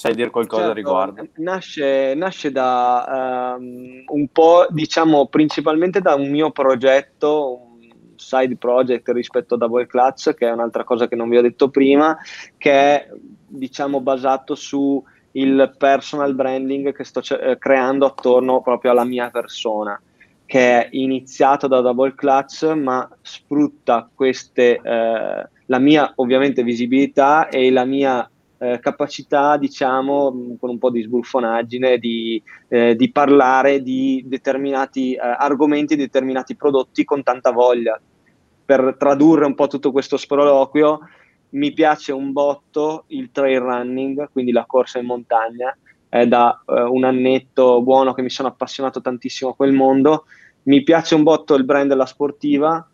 sai dire qualcosa certo, a riguardo. Nasce, nasce da um, un po', diciamo, principalmente da un mio progetto, un side project rispetto a Double Clutch, che è un'altra cosa che non vi ho detto prima, che è, diciamo, basato su il personal branding che sto c- creando attorno proprio alla mia persona che è iniziato da Double Clutch, ma sfrutta queste, eh, la mia ovviamente visibilità e la mia eh, capacità, diciamo, con un po' di sbuffonaggine, di, eh, di parlare di determinati eh, argomenti, determinati prodotti con tanta voglia. Per tradurre un po' tutto questo sproloquio, mi piace un botto il trail running, quindi la corsa in montagna, è da uh, un annetto buono che mi sono appassionato tantissimo a quel mondo. Mi piace un botto il brand della sportiva,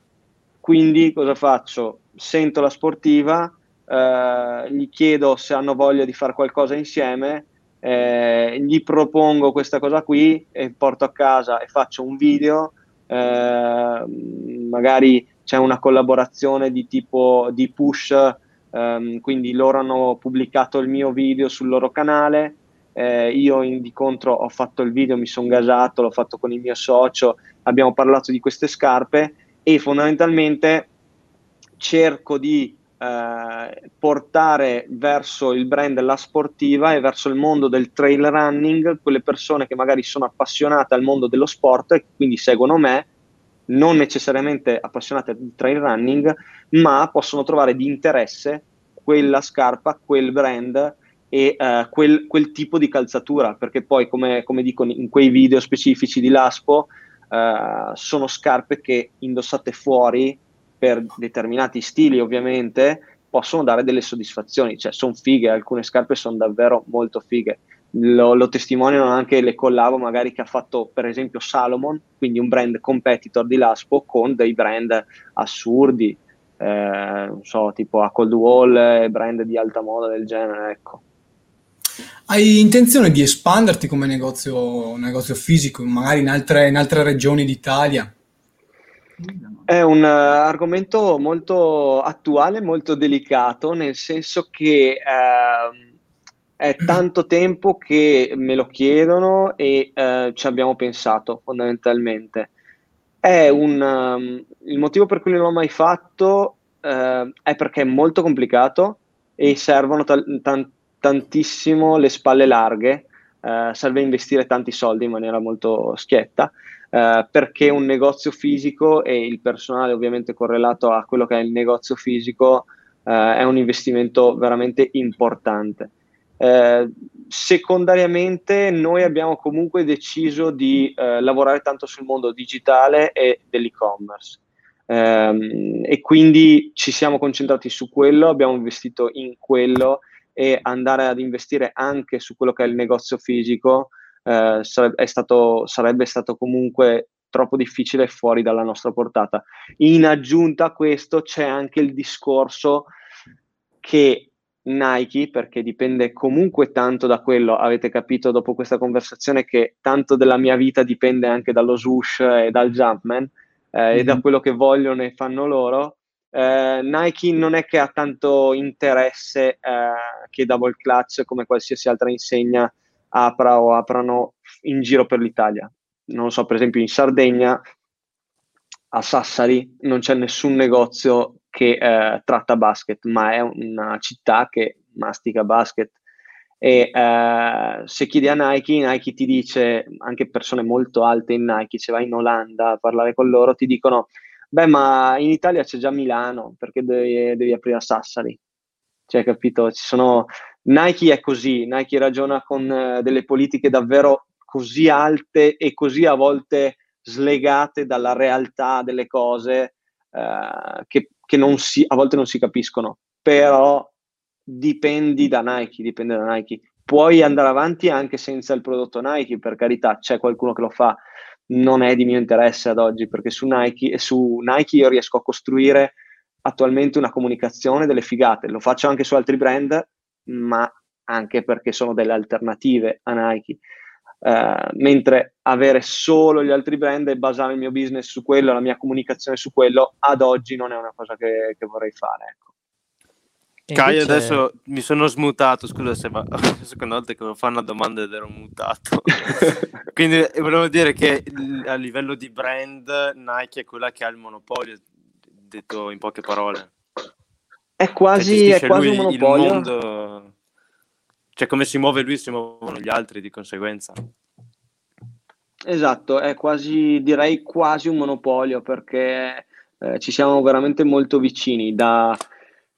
quindi cosa faccio? Sento la sportiva, eh, gli chiedo se hanno voglia di fare qualcosa insieme, eh, gli propongo questa cosa qui e porto a casa e faccio un video, eh, magari c'è una collaborazione di tipo di push, ehm, quindi loro hanno pubblicato il mio video sul loro canale, eh, io in, di contro ho fatto il video, mi sono gasato, l'ho fatto con il mio socio, abbiamo parlato di queste scarpe e fondamentalmente cerco di eh, portare verso il brand la sportiva e verso il mondo del trail running quelle persone che magari sono appassionate al mondo dello sport e quindi seguono me non necessariamente appassionate di trail running ma possono trovare di interesse quella scarpa, quel brand e uh, quel, quel, tipo di calzatura, perché poi, come, come, dico in quei video specifici di Laspo, uh, sono scarpe che indossate fuori per determinati stili, ovviamente, possono dare delle soddisfazioni, cioè sono fighe, alcune scarpe sono davvero molto fighe. Lo, lo, testimoniano anche le collabo magari che ha fatto per esempio Salomon, quindi un brand competitor di Laspo con dei brand assurdi, eh, non so, tipo a Cold Wall e brand di alta moda del genere, ecco. Hai intenzione di espanderti come negozio, negozio fisico, magari in altre, in altre regioni d'Italia? È un uh, argomento molto attuale, molto delicato, nel senso che uh, è tanto tempo che me lo chiedono e uh, ci abbiamo pensato fondamentalmente. È un, um, il motivo per cui non l'ho mai fatto è perché è molto complicato e servono ta- tanti tantissimo le spalle larghe, eh, serve investire tanti soldi in maniera molto schietta, eh, perché un negozio fisico e il personale ovviamente correlato a quello che è il negozio fisico eh, è un investimento veramente importante. Eh, secondariamente noi abbiamo comunque deciso di eh, lavorare tanto sul mondo digitale e dell'e-commerce. Um, e quindi ci siamo concentrati su quello, abbiamo investito in quello e andare ad investire anche su quello che è il negozio fisico eh, sarebbe, stato, sarebbe stato comunque troppo difficile fuori dalla nostra portata. In aggiunta a questo c'è anche il discorso che Nike, perché dipende comunque tanto da quello, avete capito dopo questa conversazione che tanto della mia vita dipende anche dallo swoosh e dal Jumpman eh, mm-hmm. e da mhm. quello che vogliono e fanno loro, eh, Nike non è che ha tanto interesse eh, che Double Clutch, come qualsiasi altra insegna, apra o aprano in giro per l'Italia. Non so, per esempio in Sardegna, a Sassari, non c'è nessun negozio che eh, tratta basket, ma è una città che mastica basket. E eh, se chiedi a Nike, Nike ti dice, anche persone molto alte in Nike, se vai in Olanda a parlare con loro, ti dicono Beh, ma in Italia c'è già Milano, perché devi, devi aprire a Sassari? Cioè, capito? Ci sono... Nike è così, Nike ragiona con uh, delle politiche davvero così alte e così a volte slegate dalla realtà delle cose uh, che, che si, a volte non si capiscono, però dipendi da Nike, dipende da Nike. Puoi andare avanti anche senza il prodotto Nike, per carità, c'è qualcuno che lo fa, non è di mio interesse ad oggi, perché su Nike, su Nike io riesco a costruire attualmente una comunicazione delle figate. Lo faccio anche su altri brand, ma anche perché sono delle alternative a Nike. Uh, mentre avere solo gli altri brand e basare il mio business su quello, la mia comunicazione su quello, ad oggi non è una cosa che, che vorrei fare. Ecco. Caio, invece... adesso mi sono smutato, scusa se ma la seconda volta che mi fanno una domanda ed ero mutato. Quindi volevo dire che a livello di brand Nike è quella che ha il monopolio, detto in poche parole. È quasi, è quasi un monopolio. Mondo... Cioè come si muove lui si muovono gli altri di conseguenza. Esatto, è quasi, direi quasi un monopolio perché eh, ci siamo veramente molto vicini. Da,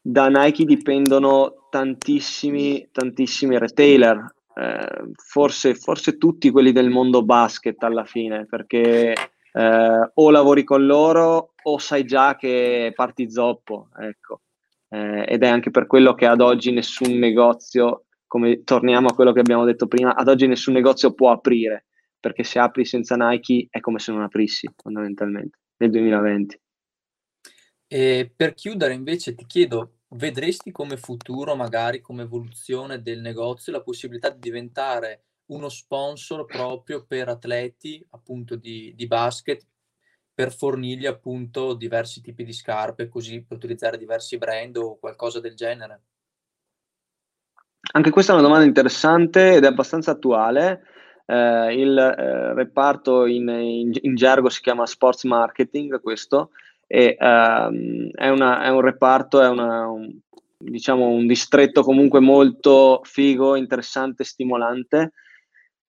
da Nike dipendono tantissimi, tantissimi retailer, eh, forse, forse tutti quelli del mondo basket alla fine, perché eh, o lavori con loro o sai già che parti zoppo, ecco. Eh, ed è anche per quello che ad oggi nessun negozio, come torniamo a quello che abbiamo detto prima, ad oggi nessun negozio può aprire, perché se apri senza Nike è come se non aprissi fondamentalmente nel 2020. E per chiudere invece ti chiedo, vedresti come futuro, magari come evoluzione del negozio, la possibilità di diventare uno sponsor proprio per atleti appunto di, di basket per fornirgli appunto diversi tipi di scarpe, così per utilizzare diversi brand o qualcosa del genere? Anche questa è una domanda interessante ed è abbastanza attuale. Eh, il eh, reparto in, in, in, gergo si chiama sports marketing, questo, e ehm, è, una, è, un reparto, è una, un, diciamo un distretto comunque molto figo, interessante, stimolante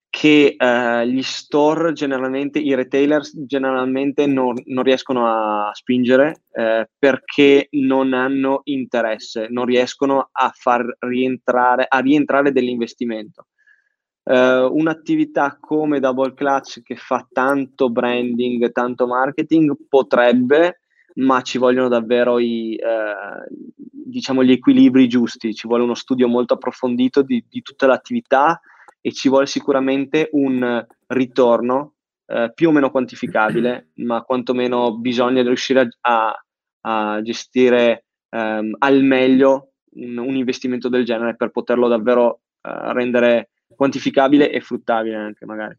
che eh, gli store generalmente, i retailers generalmente non, non riescono a spingere eh, perché non hanno interesse, non riescono a far rientrare, a rientrare dell'investimento. Uh, un'attività come Double Clutch che fa tanto branding, tanto marketing potrebbe, ma ci vogliono davvero i, eh, diciamo gli equilibri giusti, ci vuole uno studio molto approfondito di, di tutta l'attività e ci vuole sicuramente un ritorno eh, più o meno quantificabile, ma quantomeno bisogna riuscire a, a gestire ehm, al meglio un, un, investimento del genere per poterlo davvero eh, rendere quantificabile e fruttabile anche magari.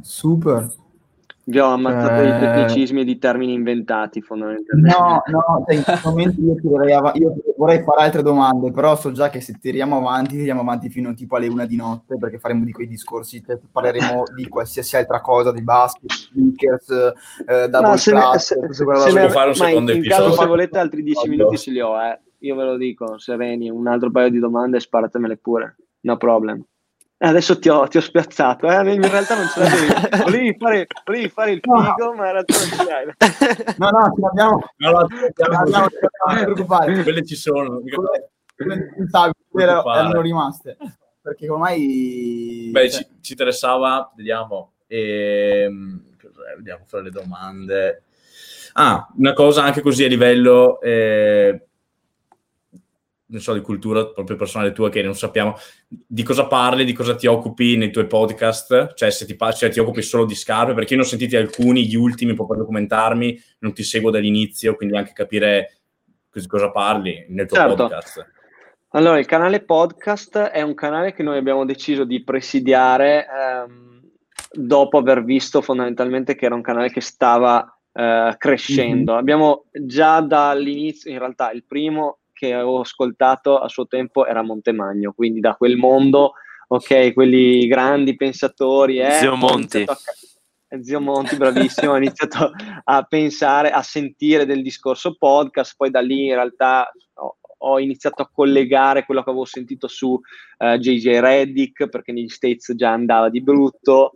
Super, vi ho ammazzato eh... di tecnicismi e di termini inventati fondamentalmente. No, no, cioè, in questo momento io, tirerei av- io vorrei fare altre domande, però so già che se tiriamo avanti, tiriamo avanti fino tipo alle una di notte, perché faremo di quei discorsi, cioè, parleremo di qualsiasi altra cosa, di basket, sneakers, eh, double no, se class, se, se, se ne, fare un secondo in episodio. caso se volete altri dieci minuti ce li ho, eh. io ve lo dico, sereni, un altro paio di domande sparatemele pure, no problem. Adesso ti ho, ti ho spiazzato, eh? in realtà non ce l'avevi. Volevi fare, volevi fare il figo, no. ma in realtà non ce l'hai. No, no, ce l'abbiamo. No, no, ce l'abbiamo, non preoccupare. Quelle ci sono. Quelle, erano rimaste. Perché ormai... Beh, ci, ci interessava, vediamo, ehm, vediamo fra le domande. Ah, una cosa anche così a livello... Eh, non so, di cultura proprio personale tua che non sappiamo di cosa parli, di cosa ti occupi nei tuoi podcast, cioè se ti, cioè, ti occupi solo di scarpe, perché io ne ho sentiti alcuni, gli ultimi, un po' per documentarmi, non ti seguo dall'inizio, quindi anche capire di cosa parli nel tuo certo. podcast. Allora, il canale podcast è un canale che noi abbiamo deciso di presidiare ehm, dopo aver visto fondamentalmente che era un canale che stava eh, crescendo. Mm-hmm. Abbiamo già dall'inizio, in realtà il primo che avevo ascoltato a suo tempo era Montemagno, quindi da quel mondo, ok, quelli grandi pensatori. Eh, Zio Monti. A, Zio Monti, bravissimo, ho iniziato a pensare, a sentire del discorso podcast, poi da lì in realtà ho, ho iniziato a collegare quello che avevo sentito su uh, eh, JJ Reddick, perché negli States già andava di brutto,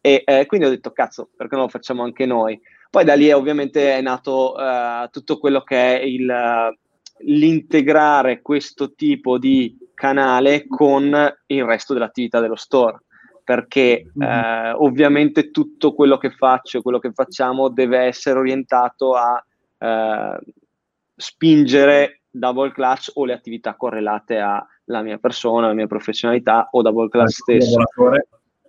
e eh, quindi ho detto, cazzo, perché non lo facciamo anche noi? Poi da lì ovviamente è nato uh, tutto quello che è il... Uh, l'integrare questo tipo di canale con il resto dell'attività dello store perché mm-hmm. eh, ovviamente tutto quello che faccio, quello che facciamo deve essere orientato a, eh, spingere double clutch o le attività correlate alla mia persona, alla mia professionalità o double clutch stesso.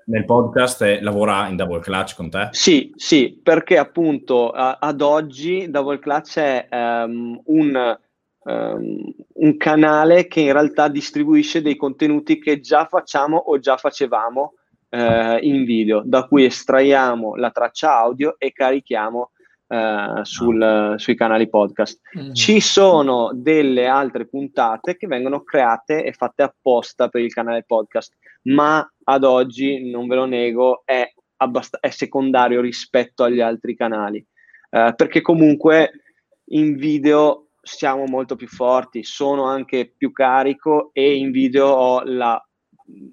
Nel podcast e lavora in double clutch con te? Sì, sì, perché appunto ad oggi double clutch è um, un, um, un canale che in realtà distribuisce dei contenuti che già facciamo o già facevamo eh, in video, da cui estraiamo la traccia audio e carichiamo eh, sul, sui canali podcast. Mm-hmm. Ci sono delle altre puntate che vengono create e fatte apposta per il canale podcast, ma ad oggi, non ve lo nego, è, abbast- è secondario rispetto agli altri canali, eh, perché comunque in video siamo molto più forti, sono anche più carico e in video ho la,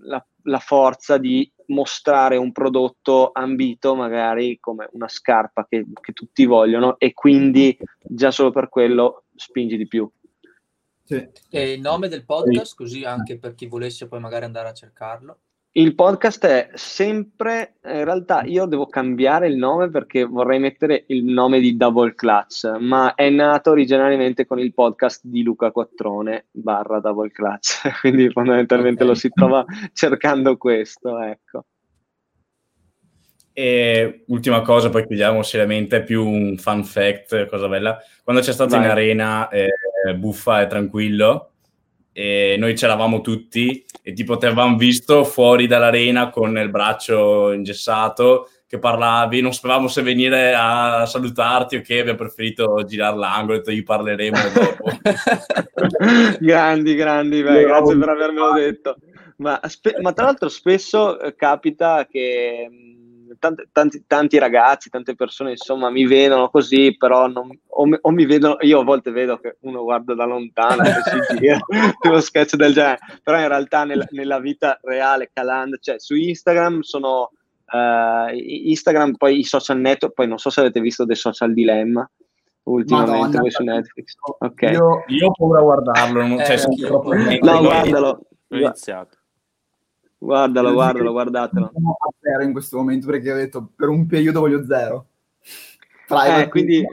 la, la forza di mostrare un prodotto ambito, magari come una scarpa che, che, tutti vogliono, e quindi già solo per quello spingi di più. Sì. E il nome del podcast, così anche per chi volesse poi magari andare a cercarlo. Il podcast è sempre, in realtà io devo cambiare il nome perché vorrei mettere il nome di Double Clutch, ma è nato originariamente con il podcast di Luca Quattrone barra Double Clutch, quindi fondamentalmente okay. lo si trova cercando questo, ecco. E ultima cosa, poi chiudiamo seriamente, più un fun fact, cosa bella. Quando c'è stato Vai. in arena, eh, Buffa e tranquillo, e noi c'eravamo tutti e tipo ti avevamo visto fuori dall'arena con il braccio ingessato che parlavi, non sapevamo se venire a salutarti o che abbiamo preferito girare l'angolo e gli parleremo dopo. grandi, grandi, beh, grazie per avermelo detto. Ma, spe- ma tra l'altro spesso eh, capita che tanti, tanti, tanti, ragazzi, tante persone, insomma, mi vedono così, però non, o, mi, o, mi vedono, io a volte vedo che uno guarda da lontano e si gira, uno sketch del genere, però in realtà nella, nella vita reale, calando, cioè su Instagram sono, uh, Instagram, poi i social network, poi non so se avete visto The Social Dilemma, ultimamente Madonna, su Netflix. Okay. Io, io ho paura a guardarlo, non, cioè, eh, troppo... no, guardalo. Ho iniziato. Guardalo, guardalo, guardatelo. Sono a zero in questo momento perché ho detto per un periodo voglio zero. Eh, quindi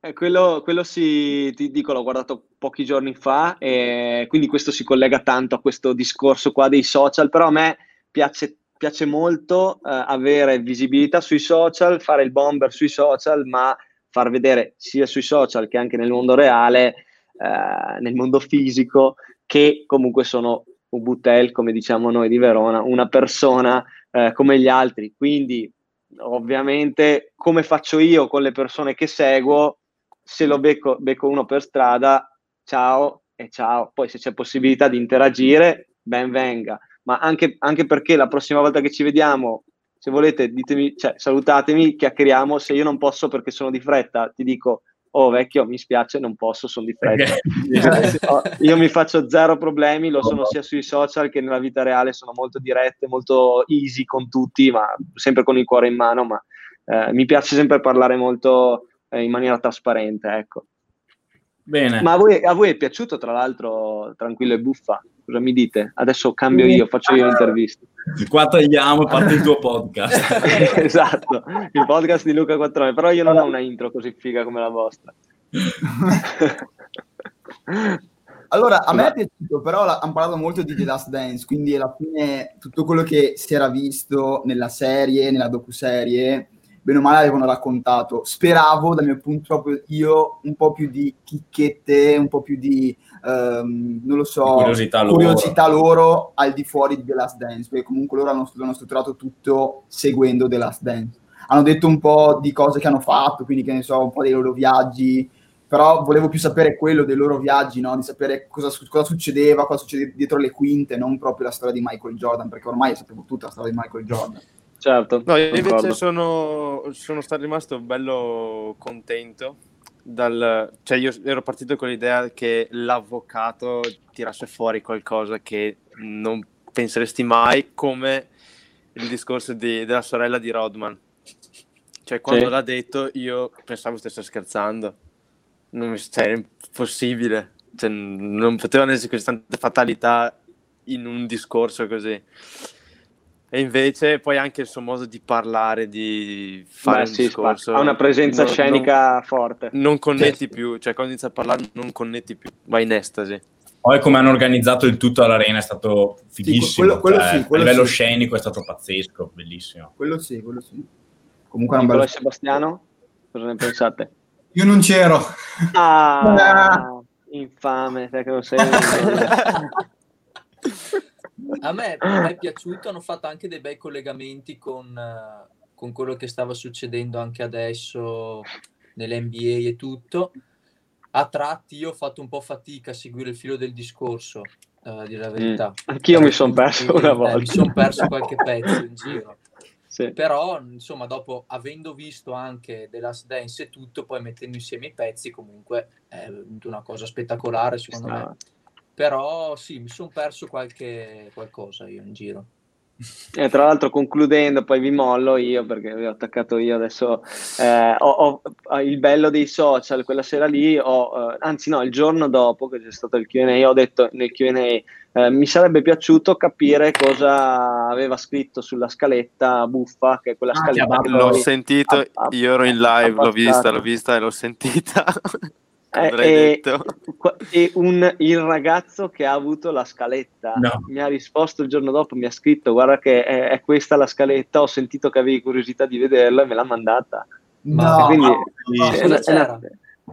eh, quello, quello si, ti dico, l'ho guardato pochi giorni fa e quindi questo si collega tanto a questo discorso qua dei social, però a me piace, piace molto eh, avere visibilità sui social, fare il bomber sui social, ma far vedere sia sui social che anche nel mondo reale, eh, nel mondo fisico, che comunque sono Ubutel, come diciamo noi di Verona, una persona eh, come gli altri. Quindi, ovviamente, come faccio io con le persone che seguo, se lo becco, becco uno per strada, ciao e ciao. Poi se c'è possibilità di interagire, ben venga. Ma anche, anche perché la prossima volta che ci vediamo, se volete, ditemi, cioè, salutatemi, chiacchieriamo. Se io non posso perché sono di fretta, ti dico oh vecchio mi spiace non posso sono di fretta okay. io mi faccio zero problemi lo sono sia sui social che nella vita reale sono molto dirette molto easy con tutti ma sempre con il cuore in mano ma eh, mi piace sempre parlare molto eh, in maniera trasparente ecco Bene. Ma a voi, a voi, è piaciuto, tra l'altro, Tranquillo e Buffa? Cosa mi dite? Adesso cambio io, faccio io l'intervista. Qua tagliamo, parte il tuo podcast. esatto, il podcast di Luca Quattrone, però io non ho una intro così figa come la vostra. allora, a me è piaciuto, però hanno parlato molto di The Last Dance, quindi alla fine tutto quello che si era visto nella serie, nella docuserie, bene o male avevano raccontato. Speravo, dal mio punto proprio io, un po' più di chicchette, un po' più di, um, non lo so, curiosità, curiosità loro. loro. al di fuori di The Last Dance, perché comunque loro hanno, hanno strutturato tutto seguendo The Last Dance. Hanno detto un po' di cose che hanno fatto, quindi che ne so, un po' dei loro viaggi, però volevo più sapere quello dei loro viaggi, no? di sapere cosa, cosa, succedeva, cosa succede dietro le quinte, non proprio la storia di Michael Jordan, perché ormai sapevo tutta la storia di Michael Jordan. Certo. No, io invece sono, sono stato rimasto bello contento. Dal, cioè io ero partito con l'idea che l'avvocato tirasse fuori qualcosa che non penseresti mai, come il discorso di, della sorella di Rodman. Cioè, quando sì. l'ha detto, io pensavo stesse scherzando. Non, cioè, è impossibile. Cioè, non potevano esserci così tante fatalità in un discorso così. E invece poi anche il suo modo di parlare, di fare Beh, un sì, discorso. Ha una presenza non, scenica non, forte. Non connetti sì. più, cioè quando inizia a parlare non connetti più, vai in estasi. Poi come hanno organizzato il tutto all'arena è stato fighissimo. Sì, quello, quello cioè, sì, quello a livello sì. scenico è stato pazzesco, bellissimo. Quello sì, quello sì. Comunque Nicola bello... Sebastiano, cosa ne pensate? Io non c'ero. Ah, infame, sai che non sei. a, me, a è piaciuto, hanno fatto anche dei bei collegamenti con, con quello che stava succedendo anche adesso nell'NBA e tutto a tratti io ho fatto un po' fatica a seguire il filo del discorso, uh, dire la mm. verità. Mm. Anch'io mi sono perso una volta. Eh, mi sono perso qualche pezzo in giro. Sì. Però, insomma, dopo avendo visto anche The Last Dance e tutto, poi mettendo insieme i pezzi, comunque è una cosa spettacolare, secondo me. Però sì, mi sono perso qualche qualcosa io in giro. E tra l'altro concludendo, poi vi mollo io perché vi ho attaccato io adesso, eh, ho, ho, il bello dei social, quella sera lì, ho, eh, anzi no, il giorno dopo che c'è stato il Q&A, ho detto nel Q&A eh, mi sarebbe piaciuto capire cosa aveva scritto sulla scaletta buffa, che è quella ah, scaletta. L'ho sentito, ha, ha, io ero in live, l'ho vista, l'ho vista e l'ho sentita. Eh, e, un, il ragazzo che ha avuto la scaletta no. mi ha risposto il giorno dopo, mi ha scritto guarda che è, è, questa la scaletta, ho sentito che avevi curiosità di vederla e me l'ha mandata. No, quindi, no, no, è, una, è, una,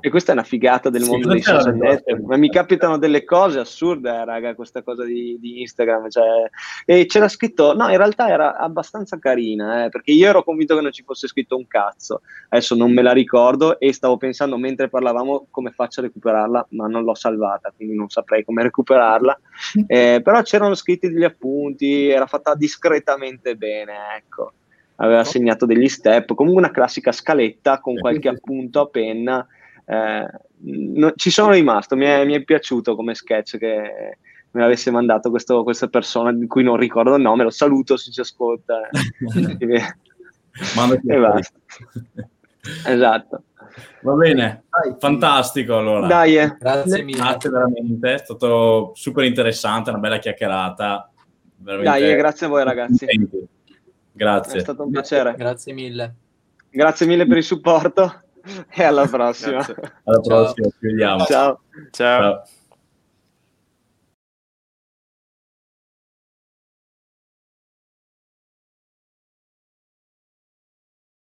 e questa è una figata del sì, mondo dei social network. Ma mi capitano delle cose assurde, eh, raga, questa cosa di, di Instagram. Cioè... E c'era scritto, no, in realtà era abbastanza carina, eh, perché io ero convinto che non ci fosse scritto un cazzo. Adesso non me la ricordo e stavo pensando mentre parlavamo come faccio a recuperarla, ma non l'ho salvata, quindi non saprei come recuperarla. Eh, però c'erano scritti degli appunti, era fatta discretamente bene, ecco. Aveva segnato degli step, comunque una classica scaletta con qualche appunto a penna eh, no, ci sono rimasto, mi è, mi è, piaciuto come sketch che me l'avesse mandato questo, questa persona di cui non ricordo il nome, lo saluto se ci ascolta. e basta. esatto. Va bene, Dai. fantastico allora. Dai, eh. grazie mille. Grazie veramente, è stato super interessante, una bella chiacchierata. Veramente... Dai, grazie a voi ragazzi. Grazie. È stato un piacere. Grazie mille. Grazie mille per il supporto. E alla prossima. Alla prossima, ci vediamo. Ciao. Ciao. Ciao.